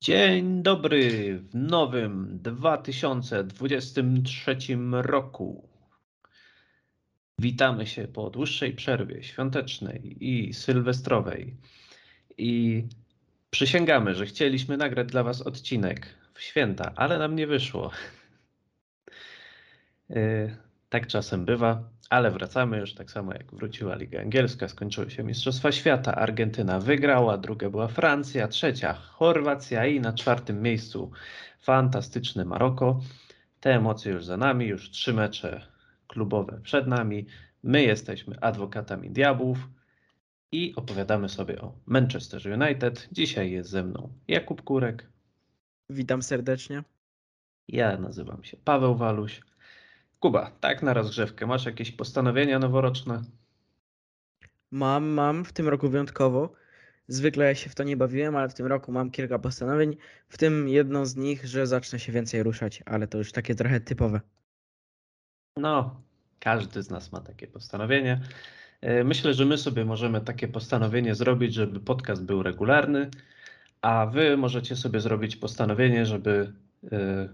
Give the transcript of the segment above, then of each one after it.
Dzień dobry w nowym 2023 roku. Witamy się po dłuższej przerwie świątecznej i sylwestrowej. I przysięgamy, że chcieliśmy nagrać dla Was odcinek w święta, ale nam nie wyszło. Yy, tak czasem bywa, ale wracamy już tak samo jak wróciła Liga Angielska, skończyły się Mistrzostwa Świata, Argentyna wygrała, druga była Francja, trzecia Chorwacja i na czwartym miejscu fantastyczne Maroko. Te emocje już za nami, już trzy mecze klubowe przed nami. My jesteśmy adwokatami diabłów i opowiadamy sobie o Manchester United. Dzisiaj jest ze mną Jakub Kurek. Witam serdecznie. Ja nazywam się Paweł Waluś. Kuba, tak na rozgrzewkę. Masz jakieś postanowienia noworoczne? Mam, mam w tym roku wyjątkowo. Zwykle ja się w to nie bawiłem, ale w tym roku mam kilka postanowień, w tym jedno z nich, że zacznę się więcej ruszać, ale to już takie trochę typowe. No, każdy z nas ma takie postanowienie. E, myślę, że my sobie możemy takie postanowienie zrobić, żeby podcast był regularny, a wy możecie sobie zrobić postanowienie, żeby e,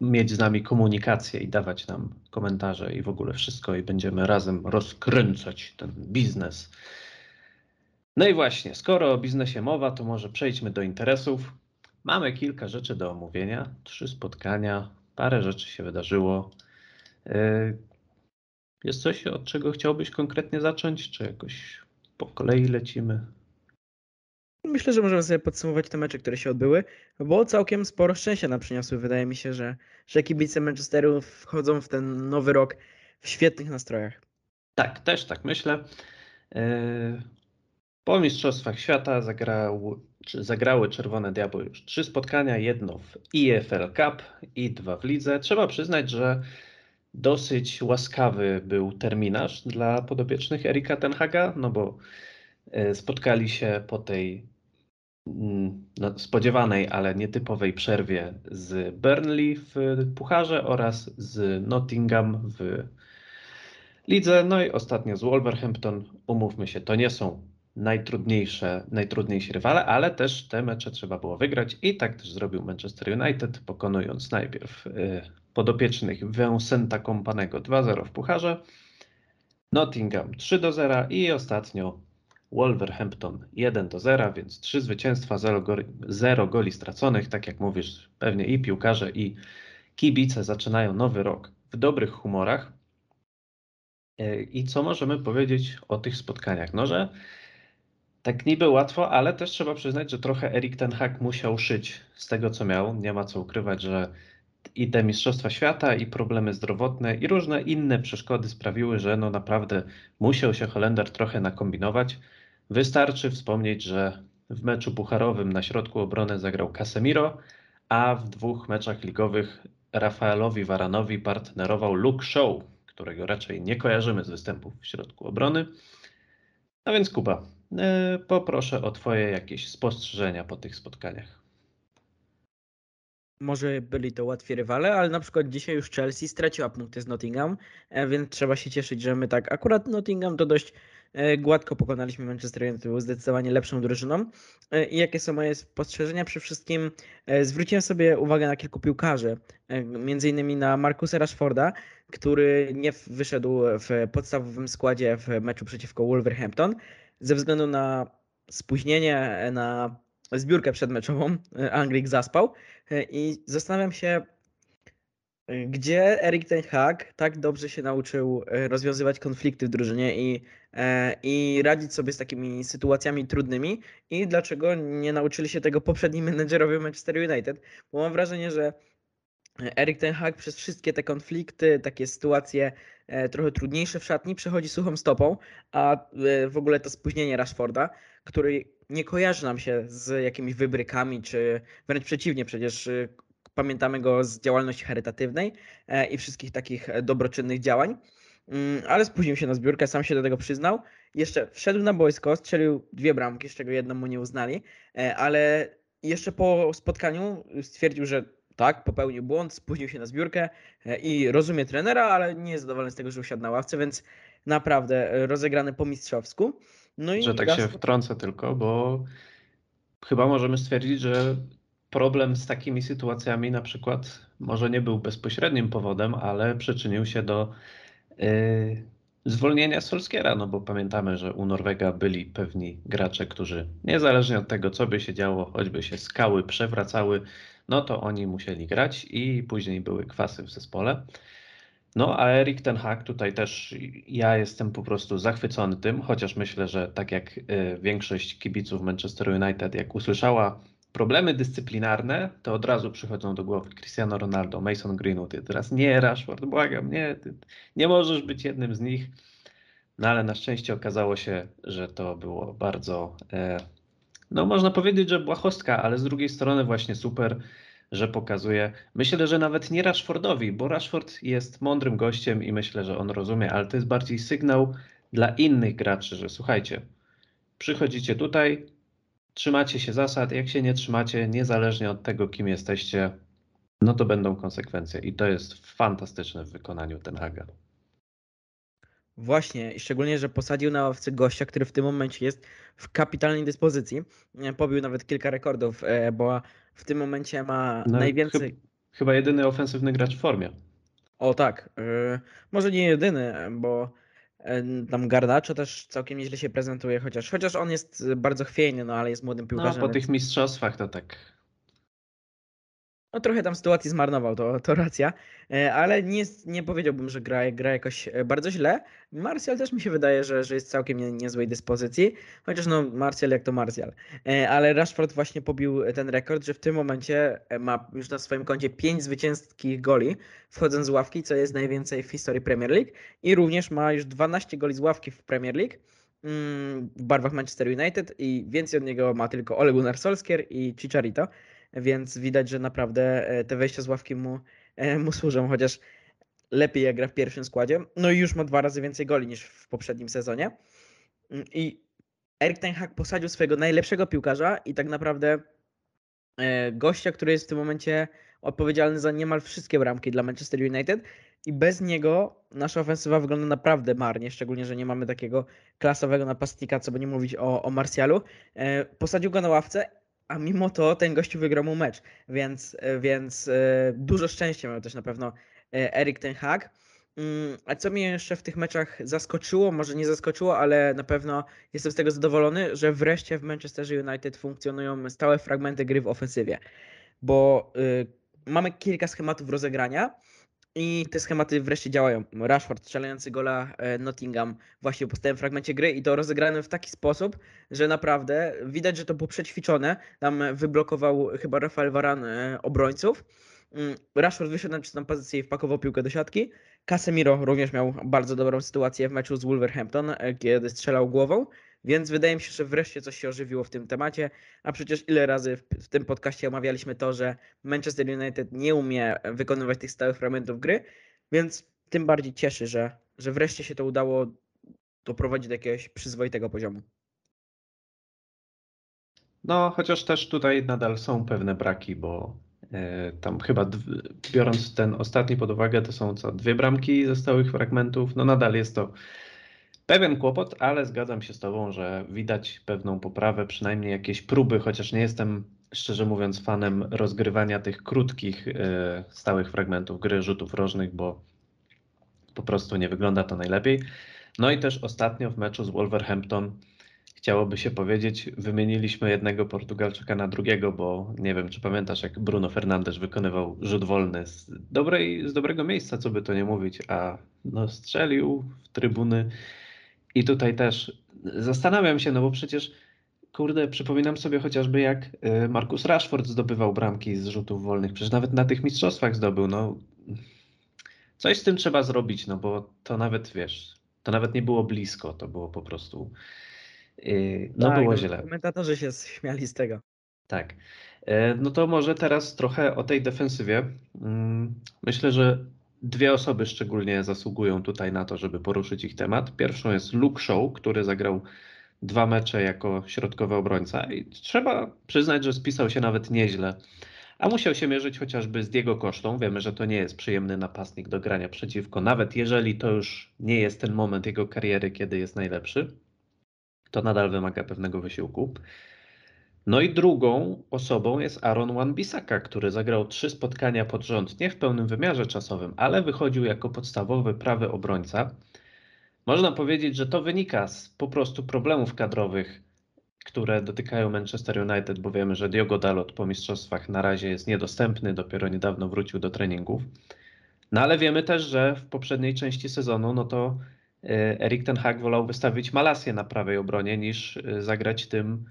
mieć z nami komunikację i dawać nam komentarze i w ogóle wszystko i będziemy razem rozkręcać ten biznes. No i właśnie, skoro o biznesie mowa, to może przejdźmy do interesów. Mamy kilka rzeczy do omówienia, trzy spotkania, parę rzeczy się wydarzyło. Yy, jest coś, od czego chciałbyś konkretnie zacząć, czy jakoś po kolei lecimy? Myślę, że możemy sobie podsumować te mecze, które się odbyły, bo całkiem sporo szczęścia nam przyniosły. Wydaje mi się, że, że kibice Manchesteru wchodzą w ten nowy rok w świetnych nastrojach. Tak, też tak myślę. Yy, po Mistrzostwach Świata zagrał, zagrały Czerwone Diabły już trzy spotkania, jedno w EFL Cup i dwa w lidze. Trzeba przyznać, że dosyć łaskawy był terminarz dla podopiecznych Erika Tenhaga, no bo yy, spotkali się po tej no, spodziewanej, ale nietypowej przerwie z Burnley w Pucharze oraz z Nottingham w lidze. No i ostatnio z Wolverhampton. Umówmy się, to nie są najtrudniejsze, najtrudniejsi rywale, ale też te mecze trzeba było wygrać i tak też zrobił Manchester United, pokonując najpierw y, podopiecznych Vincenta Companego 2-0 w Pucharze, Nottingham 3 0 i ostatnio Wolverhampton 1 do 0, więc 3 zwycięstwa, 0 goli, 0 goli straconych. Tak jak mówisz, pewnie i piłkarze, i kibice zaczynają nowy rok w dobrych humorach. E, I co możemy powiedzieć o tych spotkaniach? No, że tak niby łatwo, ale też trzeba przyznać, że trochę Erik Ten Hag musiał szyć z tego, co miał. Nie ma co ukrywać, że i te Mistrzostwa Świata, i problemy zdrowotne, i różne inne przeszkody sprawiły, że no naprawdę musiał się Holender trochę nakombinować. Wystarczy wspomnieć, że w meczu pucharowym na środku obrony zagrał Casemiro, a w dwóch meczach ligowych Rafaelowi Varanowi partnerował Luke Shaw, którego raczej nie kojarzymy z występów w środku obrony. No więc Kuba, e, poproszę o Twoje jakieś spostrzeżenia po tych spotkaniach. Może byli to łatwi rywale, ale na przykład dzisiaj już Chelsea straciła punkty z Nottingham, e, więc trzeba się cieszyć, że my tak akurat Nottingham to dość gładko pokonaliśmy Manchester United, był zdecydowanie lepszą drużyną. E, I jakie są moje spostrzeżenia? Przede wszystkim e, zwróciłem sobie uwagę na kilku piłkarzy, między innymi na Markusa Rashforda, który nie wyszedł w podstawowym składzie w meczu przeciwko Wolverhampton ze względu na spóźnienie na zbiórkę przedmeczową. Anglik zaspał i zastanawiam się, gdzie Erik Ten Hag tak dobrze się nauczył e, rozwiązywać konflikty w drużynie i, e, i radzić sobie z takimi sytuacjami trudnymi? I dlaczego nie nauczyli się tego poprzedni menedżerowie Manchester United, bo mam wrażenie, że Erik Ten Hag przez wszystkie te konflikty, takie sytuacje e, trochę trudniejsze w szatni przechodzi suchą stopą, a w ogóle to spóźnienie Rashforda, który nie kojarzy nam się z jakimiś wybrykami, czy wręcz przeciwnie, przecież Pamiętamy go z działalności charytatywnej e, i wszystkich takich e, dobroczynnych działań. Mm, ale spóźnił się na zbiórkę, sam się do tego przyznał. Jeszcze wszedł na boisko, strzelił dwie bramki, z czego jedną mu nie uznali, e, ale jeszcze po spotkaniu stwierdził, że tak, popełnił błąd, spóźnił się na zbiórkę i rozumie trenera, ale nie jest zadowolony z tego, że usiadł na ławce, więc naprawdę rozegrany po mistrzowsku. No i że tak się wtrącę tylko, bo chyba możemy stwierdzić, że problem z takimi sytuacjami na przykład może nie był bezpośrednim powodem, ale przyczynił się do yy, zwolnienia Solskiera, no bo pamiętamy, że u Norwega byli pewni gracze, którzy niezależnie od tego, co by się działo, choćby się skały przewracały, no to oni musieli grać i później były kwasy w zespole. No, a Erik Ten Hag tutaj też ja jestem po prostu zachwycony tym, chociaż myślę, że tak jak y, większość kibiców Manchester United, jak usłyszała problemy dyscyplinarne, to od razu przychodzą do głowy Cristiano Ronaldo, Mason Greenwood. Teraz nie, Rashford, błagam, nie, ty nie możesz być jednym z nich. No ale na szczęście okazało się, że to było bardzo, e, no można powiedzieć, że błahostka, ale z drugiej strony właśnie super, że pokazuje. Myślę, że nawet nie Rashfordowi, bo Rashford jest mądrym gościem i myślę, że on rozumie, ale to jest bardziej sygnał dla innych graczy, że słuchajcie, przychodzicie tutaj, trzymacie się zasad, jak się nie trzymacie, niezależnie od tego, kim jesteście, no to będą konsekwencje. I to jest fantastyczne w wykonaniu Ten Haga. Właśnie, szczególnie, że posadził na ławce gościa, który w tym momencie jest w kapitalnej dyspozycji. Pobił nawet kilka rekordów, e, bo w tym momencie ma no, najwięcej. Chyba, chyba jedyny ofensywny gracz w formie. O tak, e, może nie jedyny, bo tam Garnaczo też całkiem nieźle się prezentuje, chociaż, chociaż on jest bardzo chwiejny, no ale jest młodym piłkarzem. No po tych mistrzostwach to tak no trochę tam sytuacji zmarnował, to, to racja, e, ale nie, nie powiedziałbym, że gra, gra jakoś e, bardzo źle. Martial też mi się wydaje, że, że jest całkiem nie, niezłej dyspozycji, chociaż no Martial jak to Martial. E, ale Rashford właśnie pobił ten rekord, że w tym momencie ma już na swoim koncie 5 zwycięskich goli, wchodząc z ławki, co jest najwięcej w historii Premier League i również ma już 12 goli z ławki w Premier League mm, w barwach Manchester United i więcej od niego ma tylko Ole Gunnar Solskjaer i Chicharito więc widać, że naprawdę e, te wejścia z ławki mu, e, mu służą, chociaż lepiej jak gra w pierwszym składzie. No i już ma dwa razy więcej goli niż w poprzednim sezonie. Mm, I Erik Ten Hag posadził swojego najlepszego piłkarza i tak naprawdę e, gościa, który jest w tym momencie odpowiedzialny za niemal wszystkie bramki dla Manchester United i bez niego nasza ofensywa wygląda naprawdę marnie, szczególnie, że nie mamy takiego klasowego napastnika, co by nie mówić o, o Martialu. Posadził go na ławce a mimo to ten gościu wygrał mu mecz, więc, więc e, dużo szczęścia miał też na pewno e, Erik Ten Hag. Mm, a co mnie jeszcze w tych meczach zaskoczyło, może nie zaskoczyło, ale na pewno jestem z tego zadowolony, że wreszcie w Manchesterze United funkcjonują stałe fragmenty gry w ofensywie, bo y, mamy kilka schematów rozegrania, i te schematy wreszcie działają. Rashford strzelający gola e, Nottingham właśnie po stałym fragmencie gry i to rozegrane w taki sposób, że naprawdę widać, że to było przećwiczone. Tam wyblokował chyba Rafael Varan e, obrońców. Mm, Rashford wyszedł na czystą pozycję i wpakował piłkę do siatki. Casemiro również miał bardzo dobrą sytuację w meczu z Wolverhampton, e, kiedy strzelał głową. Więc wydaje mi się, że wreszcie coś się ożywiło w tym temacie, a przecież ile razy w, w, tym podcaście omawialiśmy to, że Manchester United nie umie wykonywać tych stałych fragmentów gry, więc tym bardziej cieszy, że, że wreszcie się to udało doprowadzić do jakiegoś przyzwoitego poziomu. No, chociaż też tutaj nadal są pewne braki, bo e, tam chyba biorąc ten ostatni pod uwagę, to są co dwie bramki ze stałych fragmentów. No nadal jest to Pewien kłopot, ale zgadzam się z Tobą, że widać pewną poprawę, przynajmniej jakieś próby, chociaż nie jestem szczerze mówiąc fanem rozgrywania tych krótkich, e, stałych fragmentów gry, rzutów rożnych, bo po prostu nie wygląda to najlepiej. No i też ostatnio w meczu z Wolverhampton chciałoby się powiedzieć, wymieniliśmy jednego Portugalczyka na drugiego, bo nie wiem, czy pamiętasz, jak Bruno Fernandes wykonywał rzut wolny z, dobrej, z dobrego miejsca, co by to nie mówić, a no strzelił w trybuny i tutaj też zastanawiam się, no bo przecież, kurde, przypominam sobie chociażby jak y, Markus Rashford zdobywał bramki z rzutów wolnych. Przecież nawet na tych mistrzostwach zdobył. No, coś z tym trzeba zrobić, no bo to nawet, wiesz, to nawet nie było blisko, to było po prostu, yy, no tak, było no, źle. Komentatorzy się śmiali z tego. Tak. Y, no to może teraz trochę o tej defensywie. Mm, myślę, że Dwie osoby szczególnie zasługują tutaj na to, żeby poruszyć ich temat. Pierwszą jest Luke Shaw, który zagrał dwa mecze jako środkowy obrońca i trzeba przyznać, że spisał się nawet nieźle. A musiał się mierzyć chociażby z Diego Kosztą. Wiemy, że to nie jest przyjemny napastnik do grania przeciwko, nawet jeżeli to już nie jest ten moment jego kariery, kiedy jest najlepszy, to nadal wymaga pewnego wysiłku. No i drugą osobą jest Aaron Wan-Bissaka, który zagrał trzy spotkania pod rząd, nie w pełnym wymiarze czasowym, ale wychodził jako podstawowy prawy obrońca. Można powiedzieć, że to wynika z po prostu problemów kadrowych, które dotykają Manchester United, bo wiemy, że Diogo Dalot po mistrzostwach na razie jest niedostępny, dopiero niedawno wrócił do treningów. No ale wiemy też, że w poprzedniej części sezonu, no to e, Erik Ten Hag wolał wystawić Malasię na prawej obronie niż e, zagrać tym,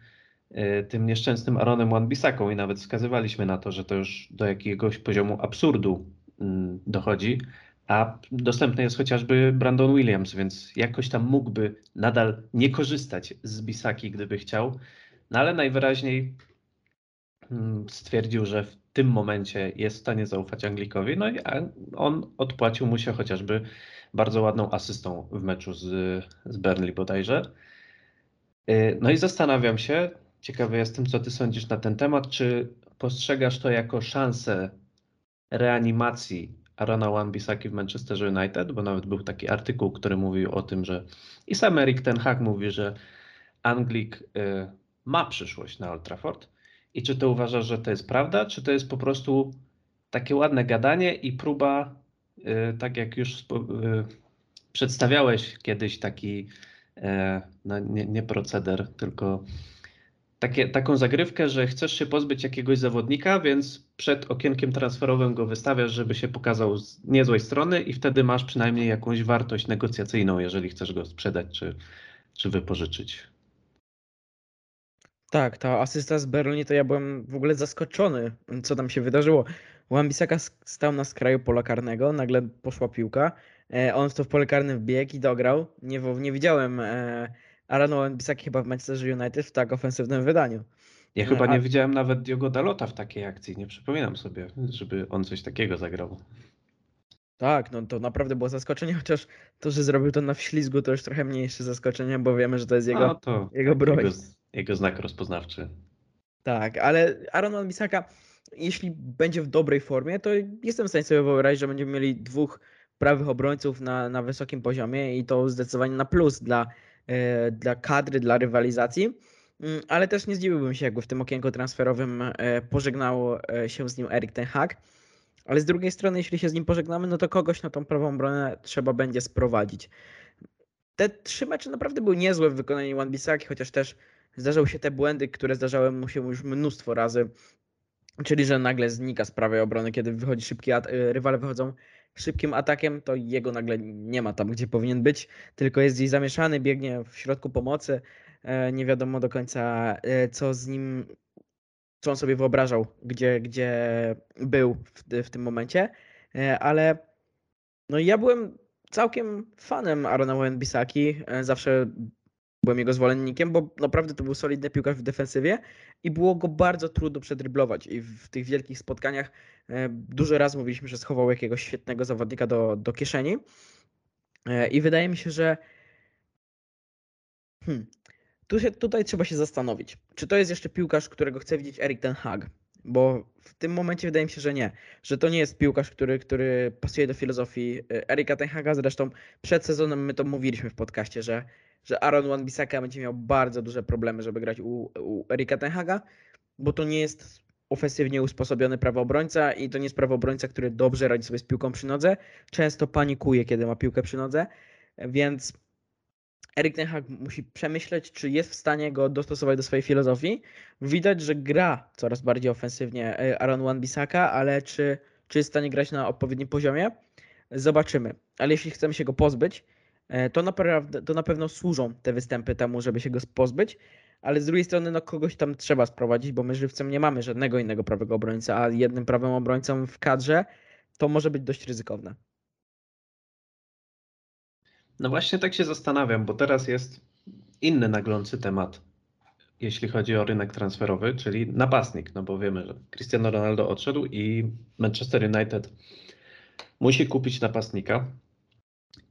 tym nieszczęsnym Aaronem Wan-Bissaką i nawet wskazywaliśmy na to, że to już do jakiegoś poziomu absurdu mm, dochodzi, a dostępny jest chociażby Brandon Williams, więc jakoś tam mógłby nadal nie korzystać z Bisaki, gdyby chciał, no ale najwyraźniej mm, stwierdził, że w tym momencie jest w stanie zaufać Anglikowi, no i on odpłacił mu się chociażby bardzo ładną asystą w meczu z, z Burnley bodajże. Y, no i zastanawiam się, ciekawy jestem, co ty sądzisz na ten temat, czy postrzegasz to jako szansę reanimacji Arona Wan-Bissaki w Manchester United, bo nawet był taki artykuł, który mówił o tym, że i sam Erik Ten Hag mówi, że Anglik y, ma przyszłość na Old Trafford, i czy ty uważasz, że to jest prawda, czy to jest po prostu takie ładne gadanie i próba, y, tak jak już y, przedstawiałeś kiedyś taki, e, no nie, nie proceder, tylko takie, taką zagrywkę, że chcesz się pozbyć jakiegoś zawodnika, więc przed okienkiem transferowym go wystawiasz, żeby się pokazał z niezłej strony i wtedy masz przynajmniej jakąś wartość negocjacyjną, jeżeli chcesz go sprzedać czy, czy wypożyczyć. Tak, ta asysta z Berlinie to ja byłem w ogóle zaskoczony, co tam się wydarzyło. Wan-Bissaka stał na skraju pola karnego, nagle poszła piłka, e, on w to w pole karne wbiegł i dograł. Nie, nie widziałem e, Arano Wan-Bissaka chyba w Manchester United w tak ofensywnym wydaniu. Ja chyba nie widziałem nawet Diogo Dalota w takiej akcji, nie przypominam sobie, żeby on coś takiego zagrał. Tak, no to naprawdę było zaskoczenie, chociaż to, że zrobił to na wślizgu, to już trochę mniejsze zaskoczenie, bo wiemy, że to jest jego, no to jego broń. Jego, jego znak rozpoznawczy. Tak, ale Aaron Wan-Bissaka, jeśli będzie w dobrej formie, to jestem w stanie sobie wyobrazić, że będziemy mieli dwóch prawych obrońców na, na wysokim poziomie i to zdecydowanie na plus dla, dla kadry, dla rywalizacji. Mm, ale też nie zdziwiłbym się, jakby w tym okienku transferowym e, pożegnał e, się z nim Erik Ten Hag. Ale z drugiej strony, jeśli się z nim pożegnamy, no to kogoś na tą prawą obronę trzeba będzie sprowadzić. Te trzy mecze naprawdę były niezłe w wykonaniu Wan Bissaki, chociaż też zdarzały się te błędy, które zdarzały mu się już mnóstwo razy. Czyli, że nagle znika z prawej obrony, kiedy wychodzi szybki rywale wychodzą szybkim atakiem, to jego nagle nie ma tam, gdzie powinien być, tylko jest gdzieś zamieszany, biegnie w środku pomocy. E, nie wiadomo do końca, e, co z nim co on sobie wyobrażał, gdzie, gdzie był w, w tym momencie, e, ale no ja byłem całkiem fanem Arona Wan-Bissaki, zawsze byłem jego zwolennikiem, bo naprawdę to był solidny piłkarz w defensywie i było go bardzo trudno przedryblować. I w tych wielkich spotkaniach e, dużo razy mówiliśmy, że schował jakiegoś świetnego zawodnika do, do kieszeni. I wydaje mi się, że hmm, tu się, tutaj trzeba się zastanowić, czy to jest jeszcze piłkarz, którego chce widzieć Erik Ten Hag, bo w tym momencie wydaje mi się, że nie, że to nie jest piłkarz, który, który pasuje do filozofii e, Erika Ten Haga, zresztą przed sezonem my to mówiliśmy w podcaście, że, że Aaron Wan-Bissaka będzie miał bardzo duże problemy, żeby grać u, u Erika Ten Haga, bo to nie jest ofensywnie usposobiony prawoobrońca i to nie jest prawoobrońca, który dobrze radzi sobie z piłką przy nodze, często panikuje, kiedy ma piłkę przy nodze, więc Erik Ten Hag musi przemyśleć, czy jest w stanie go dostosować do swojej filozofii. Widać, że gra coraz bardziej ofensywnie e, Aaron Wan-Bissaka, ale czy, czy jest w stanie grać na odpowiednim poziomie? Zobaczymy. Ale jeśli chcemy się go pozbyć, to naprawdę, to na pewno służą te występy temu, żeby się go pozbyć, ale z drugiej strony no, kogoś tam trzeba sprowadzić, bo my żywcem nie mamy żadnego innego prawego obrońca, a jednym prawym obrońcą w kadrze to może być dość ryzykowne. No właśnie tak się zastanawiam, bo teraz jest inny naglący temat, jeśli chodzi o rynek transferowy, czyli napastnik, no bo wiemy, że Cristiano Ronaldo odszedł i Manchester United musi kupić napastnika.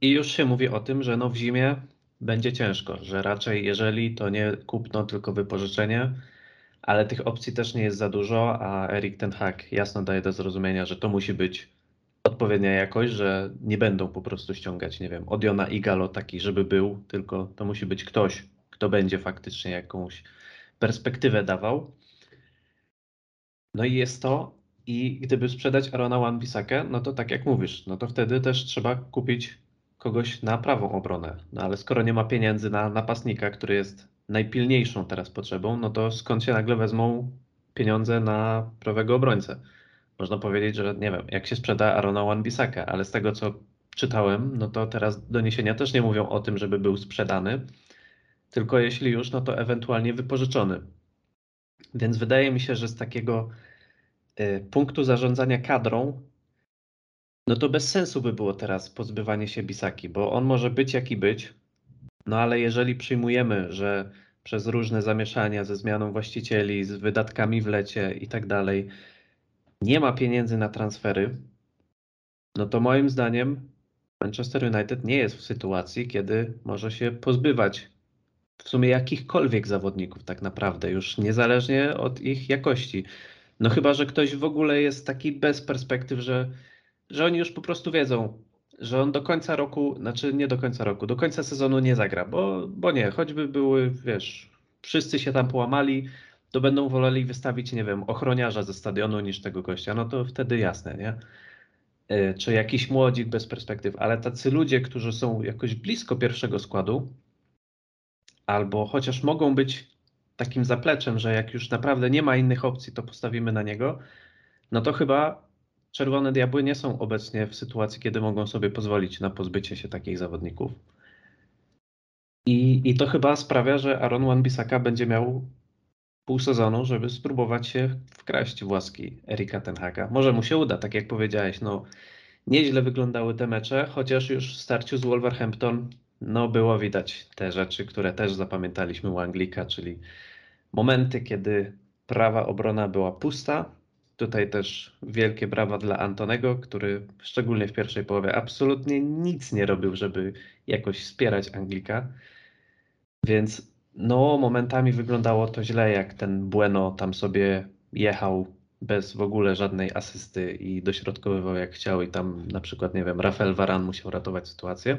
I już się mówi o tym, że no w zimie będzie ciężko, że raczej jeżeli to nie kupno, tylko wypożyczenie, ale tych opcji też nie jest za dużo, a Erik Ten Hag jasno daje do zrozumienia, że to musi być odpowiednia jakość, że nie będą po prostu ściągać, nie wiem, Odiona i Galo taki, żeby był, tylko to musi być ktoś, kto będzie faktycznie jakąś perspektywę dawał. No i jest to, i gdyby sprzedać Arona Wan-Bissakę, no to tak jak mówisz, no to wtedy też trzeba kupić kogoś na prawą obronę. No ale skoro nie ma pieniędzy na napastnika, który jest najpilniejszą teraz potrzebą, no to skąd się nagle wezmą pieniądze na prawego obrońcę? Można powiedzieć, że nie wiem, jak się sprzeda Arona Wan-Bissaka, ale z tego co czytałem, no to teraz doniesienia też nie mówią o tym, żeby był sprzedany, tylko jeśli już, no to ewentualnie wypożyczony. Więc wydaje mi się, że z takiego y, punktu zarządzania kadrą, no to bez sensu by było teraz pozbywanie się Bisaki, bo on może być jaki być, no ale jeżeli przyjmujemy, że przez różne zamieszania ze zmianą właścicieli, z wydatkami w lecie i tak dalej, nie ma pieniędzy na transfery, no to moim zdaniem Manchester United nie jest w sytuacji, kiedy może się pozbywać w sumie jakichkolwiek zawodników tak naprawdę, już niezależnie od ich jakości. No chyba, że ktoś w ogóle jest taki bez perspektyw, że, że oni już po prostu wiedzą, że on do końca roku, znaczy nie do końca roku, do końca sezonu nie zagra, bo, bo nie, choćby były, wiesz, wszyscy się tam połamali, to będą woleli wystawić, nie wiem, ochroniarza ze stadionu niż tego gościa, no to wtedy jasne, nie? E, czy jakiś młodzik bez perspektyw, ale tacy ludzie, którzy są jakoś blisko pierwszego składu, albo chociaż mogą być takim zapleczem, że jak już naprawdę nie ma innych opcji, to postawimy na niego, no to chyba Czerwone Diabły nie są obecnie w sytuacji, kiedy mogą sobie pozwolić na pozbycie się takich zawodników. I, i to chyba sprawia, że Aaron Wan-Bissaka będzie miał pół sezonu, żeby spróbować się wkraść w łaski Erika Tenhaga. Może mu się uda, tak jak powiedziałeś, no nieźle wyglądały te mecze, chociaż już w starciu z Wolverhampton no było widać te rzeczy, które też zapamiętaliśmy u Anglika, czyli momenty, kiedy prawa obrona była pusta. Tutaj też wielkie brawa dla Antonego, który szczególnie w pierwszej połowie absolutnie nic nie robił, żeby jakoś wspierać Anglika. Więc no, momentami wyglądało to źle, jak ten Bueno tam sobie jechał bez w ogóle żadnej asysty i dośrodkowywał jak chciał i tam na przykład, nie wiem, Rafael Varan musiał ratować sytuację.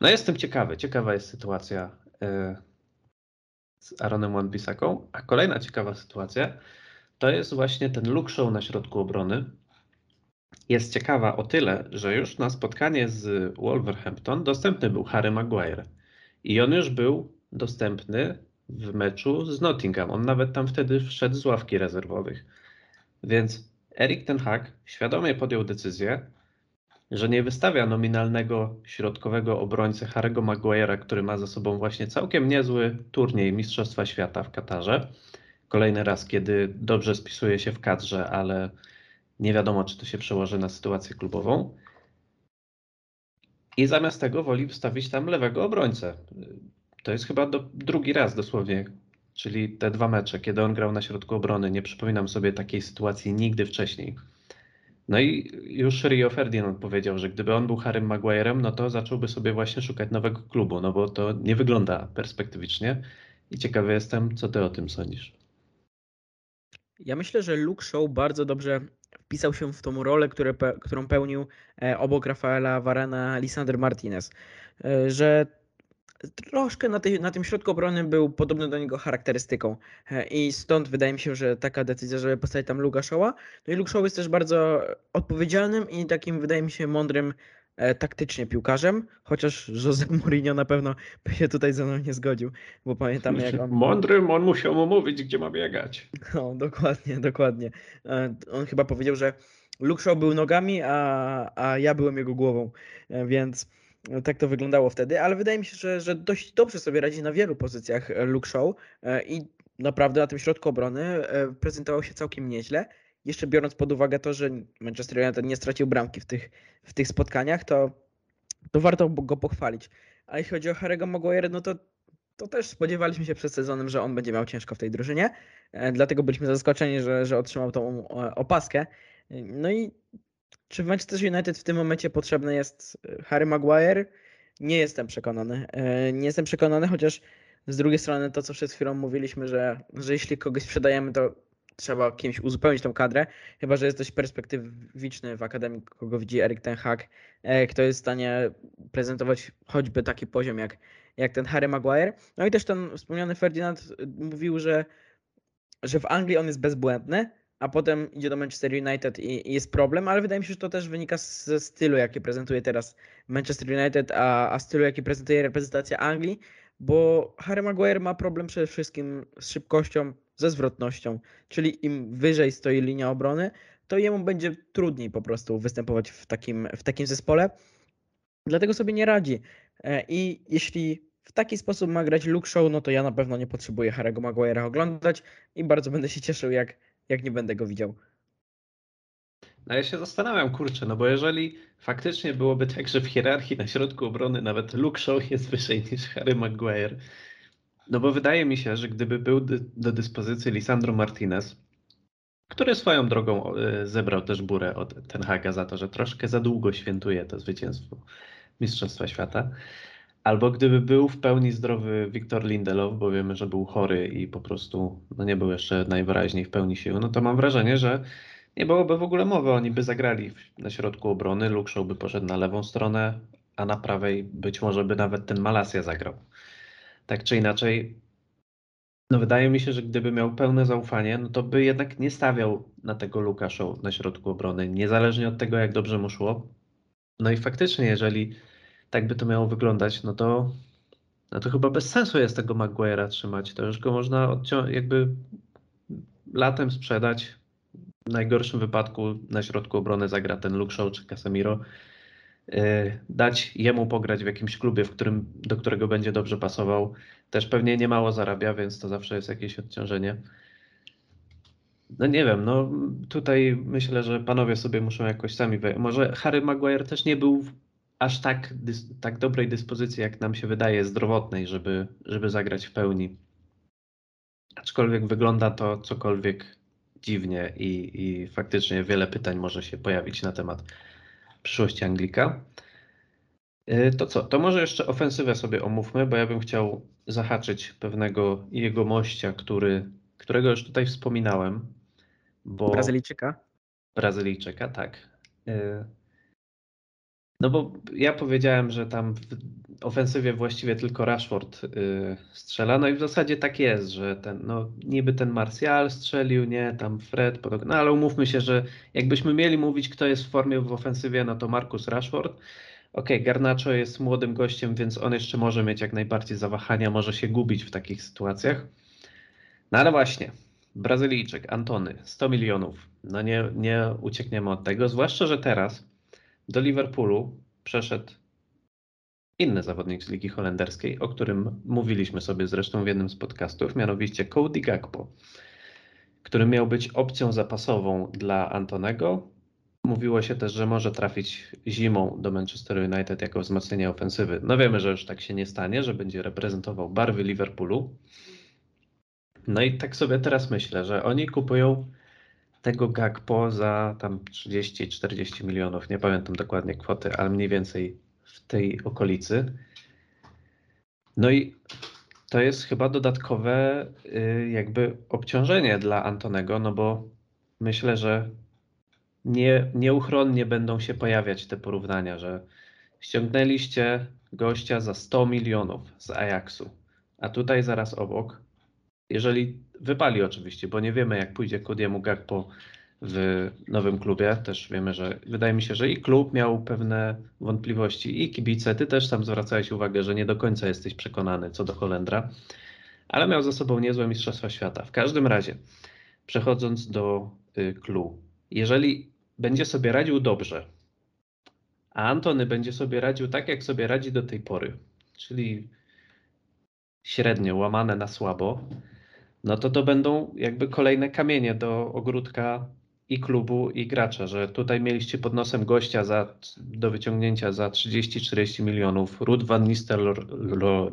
No jestem ciekawy, ciekawa jest sytuacja y, z Aaronem Wan-Bissaką, a kolejna ciekawa sytuacja to jest właśnie ten look na środku obrony. Jest ciekawa o tyle, że już na spotkanie z Wolverhampton dostępny był Harry Maguire i on już był dostępny w meczu z Nottingham. On nawet tam wtedy wszedł z ławki rezerwowych. Więc Erik Ten Hag świadomie podjął decyzję, że nie wystawia nominalnego środkowego obrońcy Harry'ego Maguire'a, który ma za sobą właśnie całkiem niezły turniej Mistrzostwa Świata w Katarze. Kolejny raz, kiedy dobrze spisuje się w kadrze, ale nie wiadomo, czy to się przełoży na sytuację klubową. I zamiast tego woli wstawić tam lewego obrońcę. To jest chyba do, drugi raz dosłownie, czyli te dwa mecze, kiedy on grał na środku obrony. Nie przypominam sobie takiej sytuacji nigdy wcześniej. No i już Rio Ferdinand powiedział, że gdyby on był Harrym Maguirem, no to zacząłby sobie właśnie szukać nowego klubu, no bo to nie wygląda perspektywicznie. I ciekawy jestem, co ty o tym sądzisz. Ja myślę, że Luke Show bardzo dobrze wpisał się w tą rolę, które, którą pełnił e, obok Rafaela Varana Lisander Martinez. E, że troszkę na, tej, na tym środku obrony był podobny do niego charakterystyką. E, I stąd wydaje mi się, że taka decyzja, żeby postawić tam Luka Shaw'a. No i Luke Shaw jest też bardzo odpowiedzialnym i takim, wydaje mi się, mądrym taktycznie piłkarzem, chociaż Jose Mourinho na pewno by się tutaj ze mną nie zgodził, bo pamiętamy jak on... Mądrym, on musiał mu mówić, gdzie ma biegać. No, dokładnie, dokładnie. E, on chyba powiedział, że Luke Shaw był nogami, a, a ja byłem jego głową, więc no, tak to wyglądało wtedy, ale wydaje mi się, że, że dość dobrze sobie radzi na wielu pozycjach e, Luke Show e, i naprawdę na tym środku obrony e, prezentował się całkiem nieźle. Jeszcze biorąc pod uwagę to, że Manchester United nie stracił bramki w tych, w tych spotkaniach, to, to warto go pochwalić. A jeśli chodzi o Harry'ego Maguire, no to, to też spodziewaliśmy się przed sezonem, że on będzie miał ciężko w tej drużynie. Dlatego byliśmy zaskoczeni, że, że otrzymał tą opaskę. No i czy Manchester United w tym momencie potrzebny jest e, Harry Maguire? Nie jestem przekonany. E, nie jestem przekonany, chociaż z drugiej strony to, co przed chwilą mówiliśmy, że, że jeśli kogoś sprzedajemy, to trzeba kimś uzupełnić tą kadrę, chyba że jesteś perspektywiczny w Akademii, kogo widzi Erik Ten Hag, kto jest w stanie prezentować choćby taki poziom jak, jak ten Harry Maguire. No i też ten wspomniany Ferdinand mówił, że, że w Anglii on jest bezbłędny, a potem idzie do Manchester United i, i jest problem, ale wydaje mi się, że to też wynika ze stylu, jaki prezentuje teraz Manchester United, a, a stylu, jaki prezentuje reprezentacja Anglii, bo Harry Maguire ma problem przede wszystkim z szybkością, ze zwrotnością, czyli im wyżej stoi linia obrony, to jemu będzie trudniej po prostu występować w takim, w takim zespole. Dlatego sobie nie radzi. E, I jeśli w taki sposób ma grać Luke Show, no to ja na pewno nie potrzebuję Harry'ego Maguire'a oglądać i bardzo będę się cieszył, jak, jak nie będę go widział. No ja się zastanawiam, kurczę, no bo jeżeli faktycznie byłoby tak, że w hierarchii na środku obrony nawet Luke Shaw jest wyżej niż Harry Maguire, no bo wydaje mi się, że gdyby był do dyspozycji Lisandro Martinez, który swoją drogą e, zebrał też burę od Ten Haga za to, że troszkę za długo świętuje to zwycięstwo Mistrzostwa Świata, albo gdyby był w pełni zdrowy Wiktor Lindelof, bo wiemy, że był chory i po prostu no nie był jeszcze najwyraźniej w pełni sił, no to mam wrażenie, że nie byłoby w ogóle mowy. Oni by zagrali na środku obrony, Luke by poszedł na lewą stronę, a na prawej być może by nawet ten Malasia zagrał. Tak czy inaczej, no wydaje mi się, że gdyby miał pełne zaufanie, no to by jednak nie stawiał na tego Luka Show na środku obrony, niezależnie od tego, jak dobrze mu szło. No i faktycznie, jeżeli tak by to miało wyglądać, no to, no to chyba bez sensu jest tego Maguire'a trzymać. To już go można jakby latem sprzedać, w najgorszym wypadku na środku obrony zagra ten Luke Shaw czy Casemiro. Y, dać jemu pograć w jakimś klubie, w którym, do którego będzie dobrze pasował. Też pewnie nie mało zarabia, więc to zawsze jest jakieś odciążenie. No nie wiem, no tutaj myślę, że panowie sobie muszą jakoś sami wejść. Może Harry Maguire też nie był w aż tak, tak dobrej dyspozycji, jak nam się wydaje, zdrowotnej, żeby, żeby zagrać w pełni. Aczkolwiek wygląda to cokolwiek dziwnie i, i faktycznie wiele pytań może się pojawić na temat przyszłości Anglika. Y, to co? To może jeszcze ofensywę sobie omówmy, bo ja bym chciał zahaczyć pewnego jego mościa, który, którego już tutaj wspominałem. Bo... Brazylijczyka? Brazylijczyka, tak. Y, no bo ja powiedziałem, że tam w ofensywie właściwie tylko Rashford y, strzela, no i w zasadzie tak jest, że ten, no niby ten Martial strzelił, nie, tam Fred, no ale umówmy się, że jakbyśmy mieli mówić, kto jest w formie w ofensywie, no to Marcus Rashford. Okej, okay, Garnacho jest młodym gościem, więc on jeszcze może mieć jak najbardziej zawahania, może się gubić w takich sytuacjach. No ale właśnie, Brazylijczyk, Antony, 100 milionów. No nie, nie uciekniemy od tego, zwłaszcza, że teraz do Liverpoolu przeszedł inny zawodnik z Ligi Holenderskiej, o którym mówiliśmy sobie zresztą w jednym z podcastów, mianowicie Cody Gakpo, który miał być opcją zapasową dla Antonego. Mówiło się też, że może trafić zimą do Manchester United jako wzmocnienie ofensywy. No wiemy, że już tak się nie stanie, że będzie reprezentował barwy Liverpoolu. No i tak sobie teraz myślę, że oni kupują tego Gakpo za tam 30-40 milionów, nie pamiętam dokładnie kwoty, ale mniej więcej w tej okolicy. No i to jest chyba dodatkowe y, jakby obciążenie dla Antonego, no bo myślę, że nie, nieuchronnie będą się pojawiać te porównania, że ściągnęliście gościa za 100 milionów z Ajaxu, a tutaj zaraz obok jeżeli wypali oczywiście, bo nie wiemy jak pójdzie Kodiemu Gakpo w nowym klubie. Też wiemy, że wydaje mi się, że i klub miał pewne wątpliwości i kibice. Ty też tam zwracałeś uwagę, że nie do końca jesteś przekonany co do Holendra, ale miał za sobą niezłe Mistrzostwa Świata. W każdym razie, przechodząc do y, clue, jeżeli będzie sobie radził dobrze, a Antony będzie sobie radził tak, jak sobie radzi do tej pory, czyli średnio łamane na słabo, no to to będą jakby kolejne kamienie do ogródka i klubu, i gracza, że tutaj mieliście pod nosem gościa za, do wyciągnięcia za 30-40 milionów. Ruth Van Nistelrooy,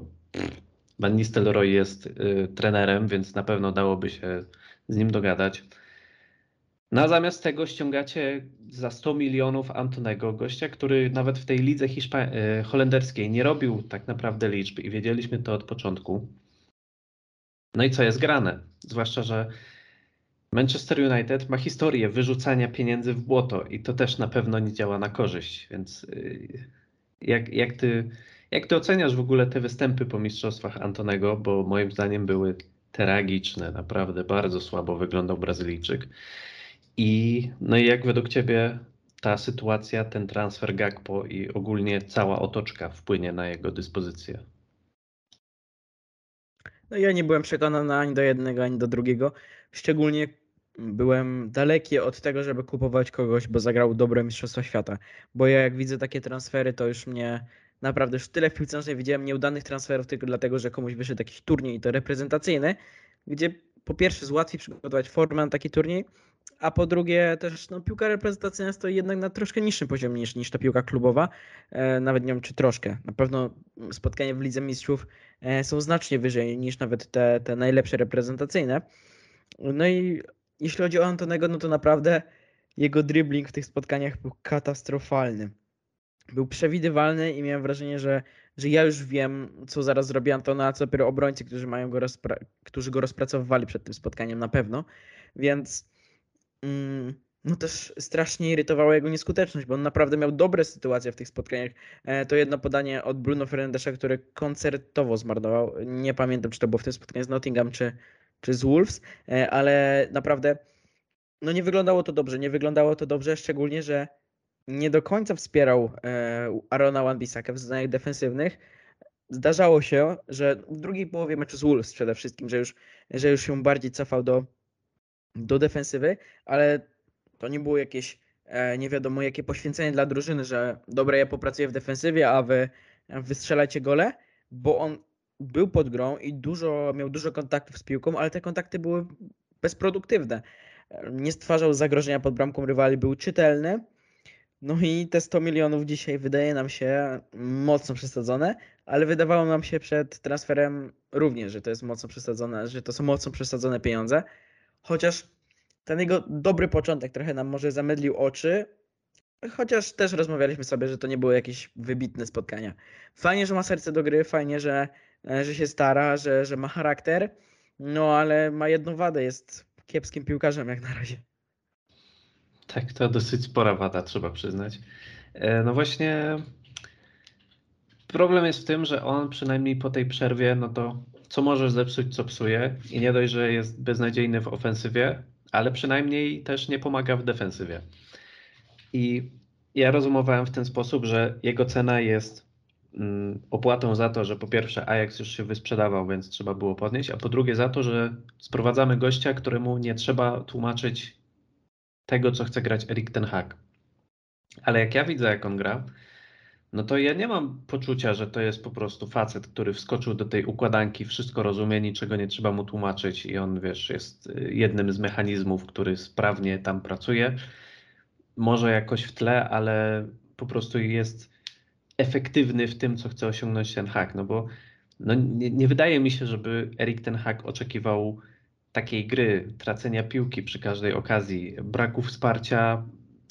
Van jest y, trenerem, więc na pewno dałoby się z nim dogadać. No a zamiast tego ściągacie za 100 milionów Antonego, gościa, który nawet w tej lidze Hiszpa- y, holenderskiej nie robił tak naprawdę liczb i wiedzieliśmy to od początku. No i co jest grane? Zwłaszcza, że Manchester United ma historię wyrzucania pieniędzy w błoto i to też na pewno nie działa na korzyść, więc y, jak, jak, ty, jak ty oceniasz w ogóle te występy po mistrzostwach Antonego, bo moim zdaniem były tragiczne, naprawdę bardzo słabo wyglądał Brazylijczyk. I no i jak według ciebie ta sytuacja, ten transfer Gakpo i ogólnie cała otoczka wpłynie na jego dyspozycję? No ja nie byłem przekonany ani do jednego, ani do drugiego. Szczególnie byłem daleki od tego, żeby kupować kogoś, bo zagrał dobre Mistrzostwa Świata. Bo ja jak widzę takie transfery, to już mnie naprawdę już tyle w piłce nożnej widziałem nieudanych transferów tylko dlatego, że komuś wyszedł jakiś turniej i to reprezentacyjny, gdzie po pierwsze łatwiej przygotować formę na taki turniej, a po drugie też no, piłka reprezentacyjna stoi jednak na troszkę niższym poziomie niż, niż ta piłka klubowa. E, nawet nie wiem czy troszkę. Na pewno spotkania w Lidze Mistrzów e, są znacznie wyżej niż nawet te, te najlepsze reprezentacyjne. No i jeśli chodzi o Antonego, no to naprawdę jego dribbling w tych spotkaniach był katastrofalny. Był przewidywalny i miałem wrażenie, że, że ja już wiem, co zaraz zrobi Antona, a co dopiero obrońcy, którzy, mają go którzy go rozpracowywali przed tym spotkaniem na pewno. Więc mm, no też strasznie irytowała jego nieskuteczność, bo on naprawdę miał dobre sytuacje w tych spotkaniach. E, to jedno podanie od Bruno Fernandesza, które koncertowo zmarnował. Nie pamiętam, czy to było w tym spotkaniu z Nottingham, czy, czy z Wolves, e, ale naprawdę no nie wyglądało to dobrze. Nie wyglądało to dobrze, szczególnie, że nie do końca wspierał e, Arona Wan-Bissaka w zadaniach defensywnych. Zdarzało się, że w drugiej połowie meczu z Wolves przede wszystkim, że już, że już się bardziej cofał do, do defensywy, ale to nie było jakieś e, nie wiadomo jakie poświęcenie dla drużyny, że dobra, ja popracuję w defensywie, a wy wystrzelacie gole, bo on był pod grą i dużo, miał dużo kontaktów z piłką, ale te kontakty były bezproduktywne. Nie stwarzał zagrożenia pod bramką rywali, był czytelny. No i te 100 milionów dzisiaj wydaje nam się mocno przesadzone, ale wydawało nam się przed transferem również, że to jest mocno przesadzone, że to są mocno przesadzone pieniądze. Chociaż ten jego dobry początek trochę nam może zamydlił oczy, chociaż też rozmawialiśmy sobie, że to nie były jakieś wybitne spotkania. Fajnie, że ma serce do gry, fajnie, że że się stara, że, że ma charakter, no ale ma jedną wadę, jest kiepskim piłkarzem jak na razie. Tak, to dosyć spora wada, trzeba przyznać. E, no właśnie, problem jest w tym, że on przynajmniej po tej przerwie, no to co możesz zepsuć, co psuje. I nie dość, że jest beznadziejny w ofensywie, ale przynajmniej też nie pomaga w defensywie. I ja rozumowałem w ten sposób, że jego cena jest opłatą za to, że po pierwsze Ajax już się wysprzedawał, więc trzeba było podnieść, a po drugie za to, że sprowadzamy gościa, któremu nie trzeba tłumaczyć tego, co chce grać Erik ten Hag. Ale jak ja widzę, jak on gra, no to ja nie mam poczucia, że to jest po prostu facet, który wskoczył do tej układanki, wszystko rozumie, niczego nie trzeba mu tłumaczyć i on, wiesz, jest y, jednym z mechanizmów, który sprawnie tam pracuje. Może jakoś w tle, ale po prostu jest efektywny w tym, co chce osiągnąć ten hack, no bo no nie, nie wydaje mi się, żeby Erik ten hack oczekiwał takiej gry, tracenia piłki przy każdej okazji, braku wsparcia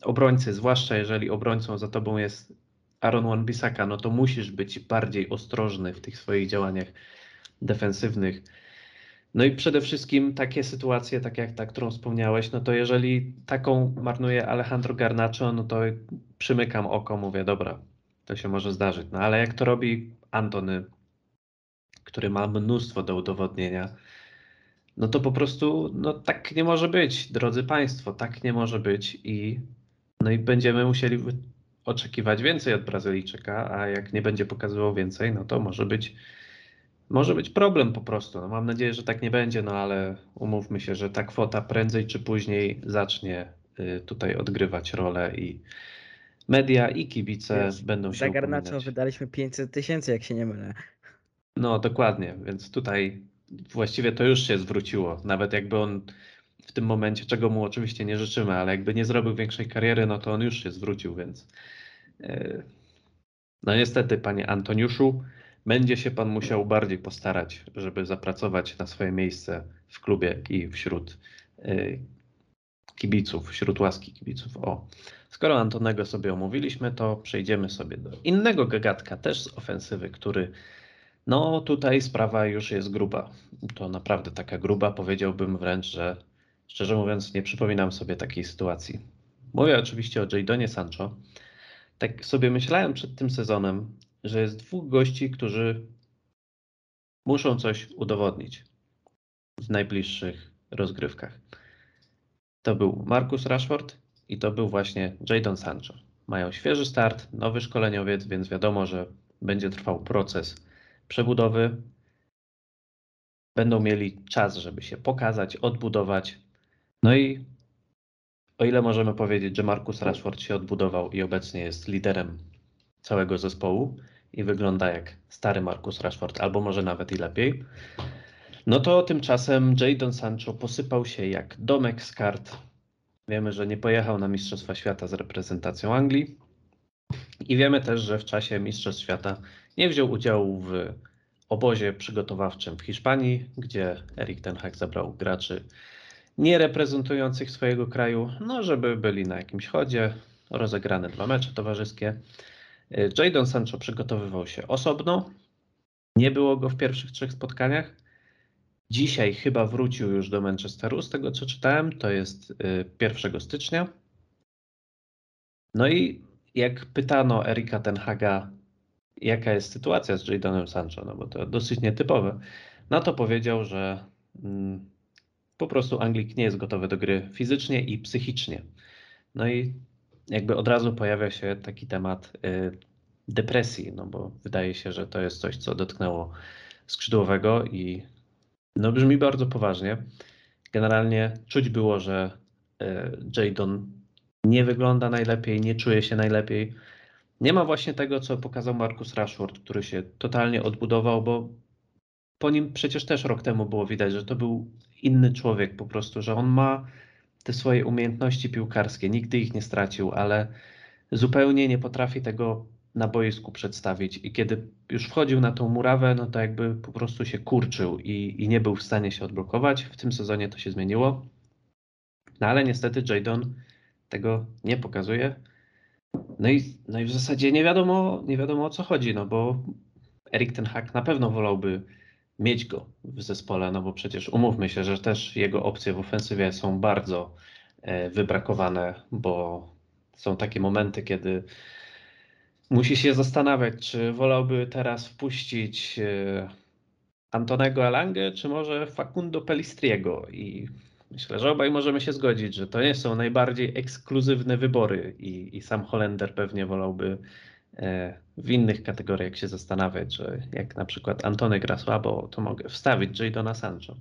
obrońcy, zwłaszcza jeżeli obrońcą za tobą jest Aaron Wan-Bissaka, no to musisz być bardziej ostrożny w tych swoich działaniach defensywnych. No i przede wszystkim takie sytuacje, tak jak ta, którą wspomniałeś, no to jeżeli taką marnuje Alejandro Garnacho, no to przymykam oko, mówię, dobra, to się może zdarzyć. No ale jak to robi Antony, który ma mnóstwo do udowodnienia, no to po prostu no tak nie może być, drodzy Państwo, tak nie może być i no i będziemy musieli oczekiwać więcej od Brazylijczyka, a jak nie będzie pokazywał więcej, no to może być może być problem po prostu. No mam nadzieję, że tak nie będzie, no ale umówmy się, że ta kwota prędzej czy później zacznie y, tutaj odgrywać rolę i media i kibice Wiesz, będą się Za Garnaczo wydaliśmy 500 tysięcy, jak się nie mylę. No dokładnie, więc tutaj właściwie to już się zwróciło. Nawet jakby on w tym momencie, czego mu oczywiście nie życzymy, ale jakby nie zrobił większej kariery, no to on już się zwrócił, więc e, no niestety, panie Antoniuszu, będzie się pan musiał bardziej postarać, żeby zapracować na swoje miejsce w klubie i wśród e, kibiców, wśród łaski kibiców. O, skoro Antonego sobie omówiliśmy, to przejdziemy sobie do innego gagatka, też z ofensywy, który no tutaj sprawa już jest gruba. To naprawdę taka gruba, powiedziałbym wręcz, że Szczerze mówiąc, nie przypominam sobie takiej sytuacji. Mówię oczywiście o Jadonie Sancho. Tak sobie myślałem przed tym sezonem, że jest dwóch gości, którzy muszą coś udowodnić w najbliższych rozgrywkach. To był Marcus Rashford i to był właśnie Jadon Sancho. Mają świeży start, nowy szkoleniowiec, więc wiadomo, że będzie trwał proces przebudowy. Będą mieli czas, żeby się pokazać, odbudować. No i o ile możemy powiedzieć, że Marcus Rashford się odbudował i obecnie jest liderem całego zespołu i wygląda jak stary Marcus Rashford, albo może nawet i lepiej, no to tymczasem Jadon Sancho posypał się jak domek z kart. Wiemy, że nie pojechał na Mistrzostwa Świata z reprezentacją Anglii. I wiemy też, że w czasie Mistrzostw Świata nie wziął udziału w obozie przygotowawczym w Hiszpanii, gdzie Erik Ten Hag zabrał graczy nie reprezentujących swojego kraju, no żeby byli na jakimś chodzie, rozegrane dwa mecze towarzyskie. Jadon Sancho przygotowywał się osobno, nie było go w pierwszych trzech spotkaniach. Dzisiaj chyba wrócił już do Manchesteru, z tego co czytałem, to jest 1 y, stycznia. No i jak pytano Erika Tenhaga, jaka jest sytuacja z Jadonem Sancho, no bo to dosyć nietypowe, no to powiedział, że mm, po prostu Anglik nie jest gotowy do gry fizycznie i psychicznie. No i jakby od razu pojawia się taki temat y, depresji, no bo wydaje się, że to jest coś, co dotknęło skrzydłowego i no brzmi bardzo poważnie. Generalnie czuć było, że e, Jadon nie wygląda najlepiej, nie czuje się najlepiej. Nie ma właśnie tego, co pokazał Marcus Rashford, który się totalnie odbudował, bo po nim przecież też rok temu było widać, że to był inny człowiek po prostu, że on ma te swoje umiejętności piłkarskie, nigdy ich nie stracił, ale zupełnie nie potrafi tego na boisku przedstawić. I kiedy już wchodził na tą murawę, no to jakby po prostu się kurczył i, i nie był w stanie się odblokować. W tym sezonie to się zmieniło. No ale niestety Jadon tego nie pokazuje. No i, no i w zasadzie nie wiadomo, nie wiadomo o co chodzi, no bo Erik ten Hag na pewno wolałby mieć go w zespole, no bo przecież umówmy się, że też jego opcje w ofensywie są bardzo e, wybrakowane, bo są takie momenty, kiedy musi się zastanawiać, czy wolałby teraz wpuścić e, Antonego Alangę, czy może Facundo Pelistriego. I myślę, że obaj możemy się zgodzić, że to nie są najbardziej ekskluzywne wybory i, i sam Holender pewnie wolałby e, w innych kategoriach się zastanawiać, że jak na przykład Antony gra słabo, to mogę wstawić Jadona Sancho.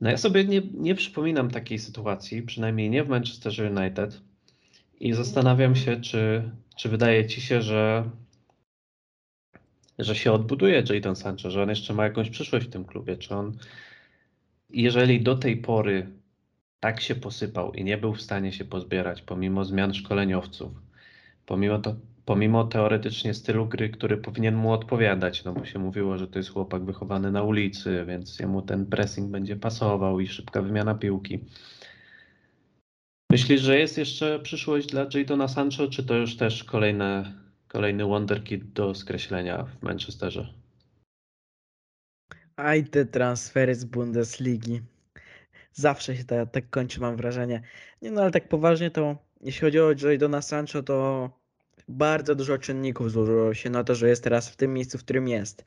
No ja sobie nie, nie przypominam takiej sytuacji, przynajmniej nie w Manchester United i zastanawiam się, czy czy wydaje ci się, że, że się odbuduje Jadon Sancho, że on jeszcze ma jakąś przyszłość w tym klubie? Czy on, jeżeli do tej pory tak się posypał i nie był w stanie się pozbierać, pomimo zmian szkoleniowców, pomimo, to, pomimo teoretycznie stylu gry, który powinien mu odpowiadać, no bo się mówiło, że to jest chłopak wychowany na ulicy, więc jemu ten pressing będzie pasował i szybka wymiana piłki. Myślisz, że jest jeszcze przyszłość dla Jadona Sancho, czy to już też kolejne, kolejny wonderkid do skreślenia w Manchesterze? Aj, te transfery z Bundesligi. Zawsze się tak, tak kończy, mam wrażenie. Nie no, ale tak poważnie to, jeśli chodzi o Jadona Sancho, to bardzo dużo czynników złożyło się na to, że jest teraz w tym miejscu, w którym jest.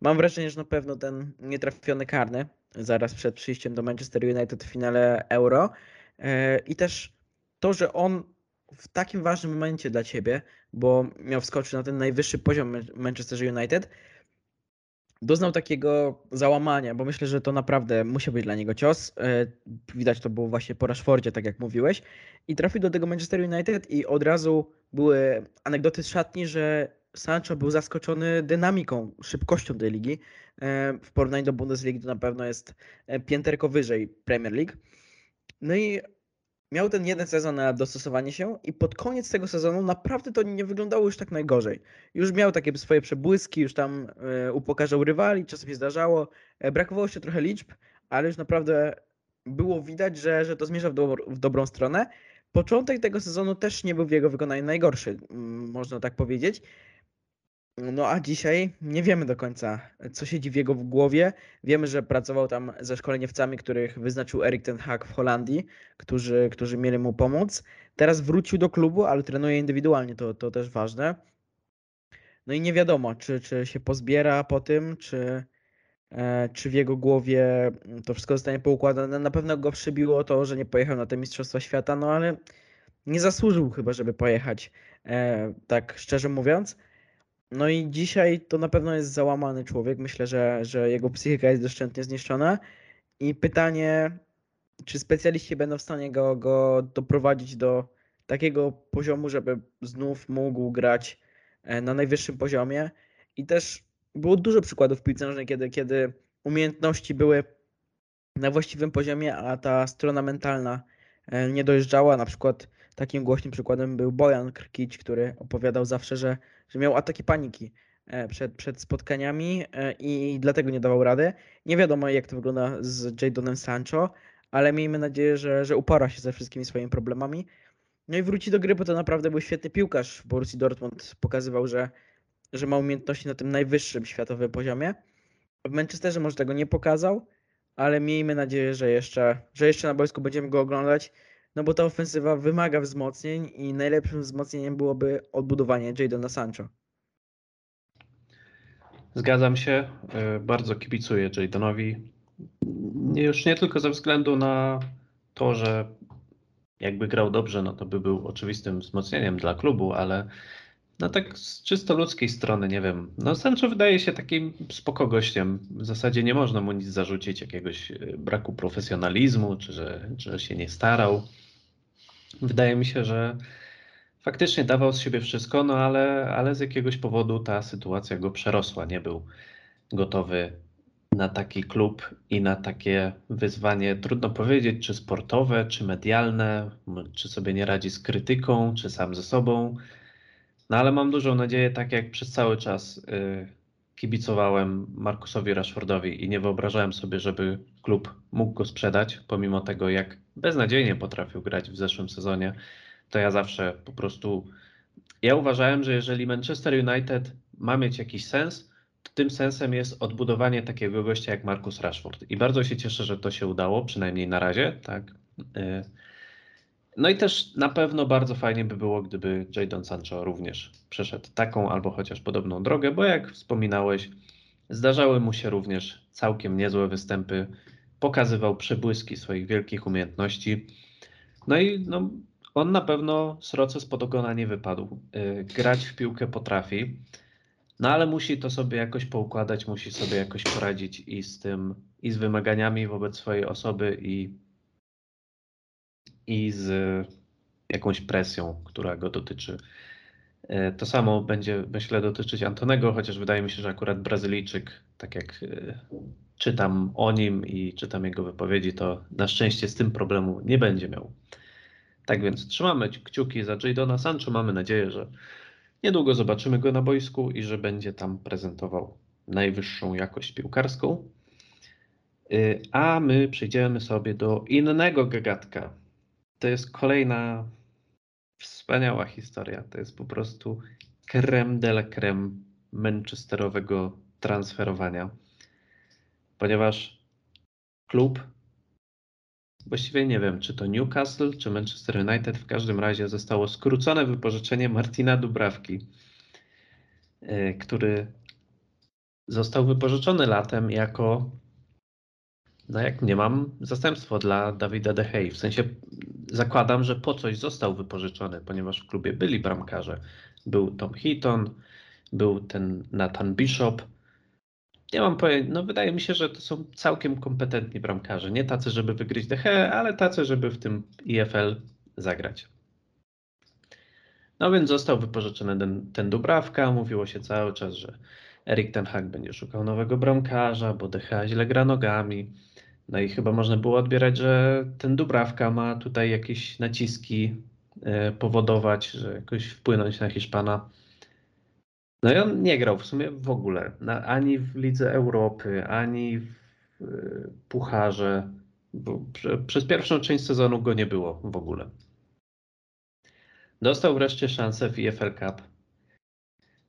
Mam wrażenie, że na pewno ten nietrafiony karny zaraz przed przyjściem do Manchester United w finale Euro I też to, że on w takim ważnym momencie dla ciebie, bo miał wskoczyć na ten najwyższy poziom Manchester United, doznał takiego załamania, bo myślę, że to naprawdę musiał być dla niego cios. E, widać to było właśnie po Rashfordzie, tak jak mówiłeś. I trafił do tego Manchester United i od razu były anegdoty z szatni, że Sancho był zaskoczony dynamiką, szybkością tej ligi. E, w porównaniu do Bundesligi to na pewno jest pięterko wyżej Premier League. No i miał ten jeden sezon na dostosowanie się i pod koniec tego sezonu naprawdę to nie wyglądało już tak najgorzej. Już miał takie swoje przebłyski, już tam y, upokarzał rywali, czasem się zdarzało. E, brakowało jeszcze trochę liczb, ale już naprawdę było widać, że, że to zmierza w, do, w dobrą stronę. Początek tego sezonu też nie był w jego wykonaniu najgorszy, można tak powiedzieć. No a dzisiaj nie wiemy do końca, co siedzi w jego głowie. Wiemy, że pracował tam ze szkoleniowcami, których wyznaczył Erik ten Hag w Holandii, którzy, którzy mieli mu pomóc. Teraz wrócił do klubu, ale trenuje indywidualnie, to, to też ważne. No i nie wiadomo, czy, czy się pozbiera po tym, czy, e, czy w jego głowie to wszystko zostanie poukładane. Na pewno go przybiło to, że nie pojechał na te Mistrzostwa Świata, no ale nie zasłużył chyba, żeby pojechać, e, tak szczerze mówiąc. No i dzisiaj to na pewno jest załamany człowiek. Myślę, że, że jego psychika jest doszczętnie zniszczona. I pytanie, czy specjaliści będą w stanie go, go doprowadzić do takiego poziomu, żeby znów mógł grać e, na najwyższym poziomie. I też było dużo przykładów piłce nożnej, kiedy, kiedy umiejętności były na właściwym poziomie, a ta strona mentalna e, nie dojeżdżała. Na przykład takim głośnym przykładem był Bojan Krkić, który opowiadał zawsze, że że miał ataki paniki e, przed, przed spotkaniami e, i dlatego nie dawał rady. Nie wiadomo, jak to wygląda z Jadonem Sancho, ale miejmy nadzieję, że, że upora się ze wszystkimi swoimi problemami. No i wróci do gry, bo to naprawdę był świetny piłkarz w Borussii Dortmund. Pokazywał, że, że ma umiejętności na tym najwyższym światowym poziomie. W Manchesterze może tego nie pokazał, ale miejmy nadzieję, że jeszcze, że jeszcze na boisku będziemy go oglądać no bo ta ofensywa wymaga wzmocnień i najlepszym wzmocnieniem byłoby odbudowanie Jadona Sancho. Zgadzam się, e, bardzo kibicuję Jadonowi. Już nie tylko ze względu na to, że jakby grał dobrze, no to by był oczywistym wzmocnieniem dla klubu, ale no tak z czysto ludzkiej strony, nie wiem. No Sancho wydaje się takim spoko gościem. W zasadzie nie można mu nic zarzucić, jakiegoś e, braku profesjonalizmu, czy że, że się nie starał. Wydaje mi się, że faktycznie dawał z siebie wszystko, no ale, ale z jakiegoś powodu ta sytuacja go przerosła. Nie był gotowy na taki klub i na takie wyzwanie, trudno powiedzieć, czy sportowe, czy medialne, czy sobie nie radzi z krytyką, czy sam ze sobą. No ale mam dużą nadzieję, tak jak przez cały czas y, kibicowałem Markusowi Rashfordowi i nie wyobrażałem sobie, żeby klub mógł go sprzedać, pomimo tego, jak beznadziejnie potrafił grać w zeszłym sezonie, to ja zawsze po prostu. Ja uważałem, że jeżeli Manchester United ma mieć jakiś sens, to tym sensem jest odbudowanie takiego gościa jak Marcus Rashford. I bardzo się cieszę, że to się udało, przynajmniej na razie. Tak. No i też na pewno bardzo fajnie by było, gdyby Jadon Sancho również przeszedł taką albo chociaż podobną drogę, bo jak wspominałeś, zdarzały mu się również całkiem niezłe występy, pokazywał przebłyski swoich wielkich umiejętności. No i no, on na pewno sroce spod ogona nie wypadł. Y, grać w piłkę potrafi, no ale musi to sobie jakoś poukładać, musi sobie jakoś poradzić i z tym, i z wymaganiami wobec swojej osoby, i i z jakąś presją, która go dotyczy. E, to samo będzie, myślę, dotyczyć Antonego, chociaż wydaje mi się, że akurat Brazylijczyk, tak jak e, czytam o nim i czytam jego wypowiedzi, to na szczęście z tym problemu nie będzie miał. Tak więc trzymamy kciuki za Jadona Sancho. Mamy nadzieję, że niedługo zobaczymy go na boisku i że będzie tam prezentował najwyższą jakość piłkarską. E, a my przejdziemy sobie do innego gagatka, to jest kolejna wspaniała historia. To jest po prostu creme de la creme manchesterowego transferowania. Ponieważ klub, właściwie nie wiem, czy to Newcastle, czy Manchester United, w każdym razie zostało skrócone wypożyczenie Martina Dubrawki, e, który został wypożyczony latem jako no jak nie mam zastępstwo dla Dawida De Gea. W sensie zakładam, że po coś został wypożyczony, ponieważ w klubie byli bramkarze. Był Tom Heaton, był ten Nathan Bishop. Nie mam pojęcia, no wydaje mi się, że to są całkiem kompetentni bramkarze. Nie tacy, żeby wygryźć De ale tacy, żeby w tym IFL zagrać. No więc został wypożyczony ten, ten Dubrawka. Mówiło się cały czas, że Erik Ten Hag będzie szukał nowego bramkarza, bo De źle gra nogami. No i chyba można było odbierać, że ten Dubrawka ma tutaj jakieś naciski e, powodować, że jakoś wpłynąć na Hiszpana. No i on nie grał w sumie w ogóle, ani w Lidze Europy, ani w y, Pucharze. Prze, przez pierwszą część sezonu go nie było w ogóle. Dostał wreszcie szansę w EFL Cup.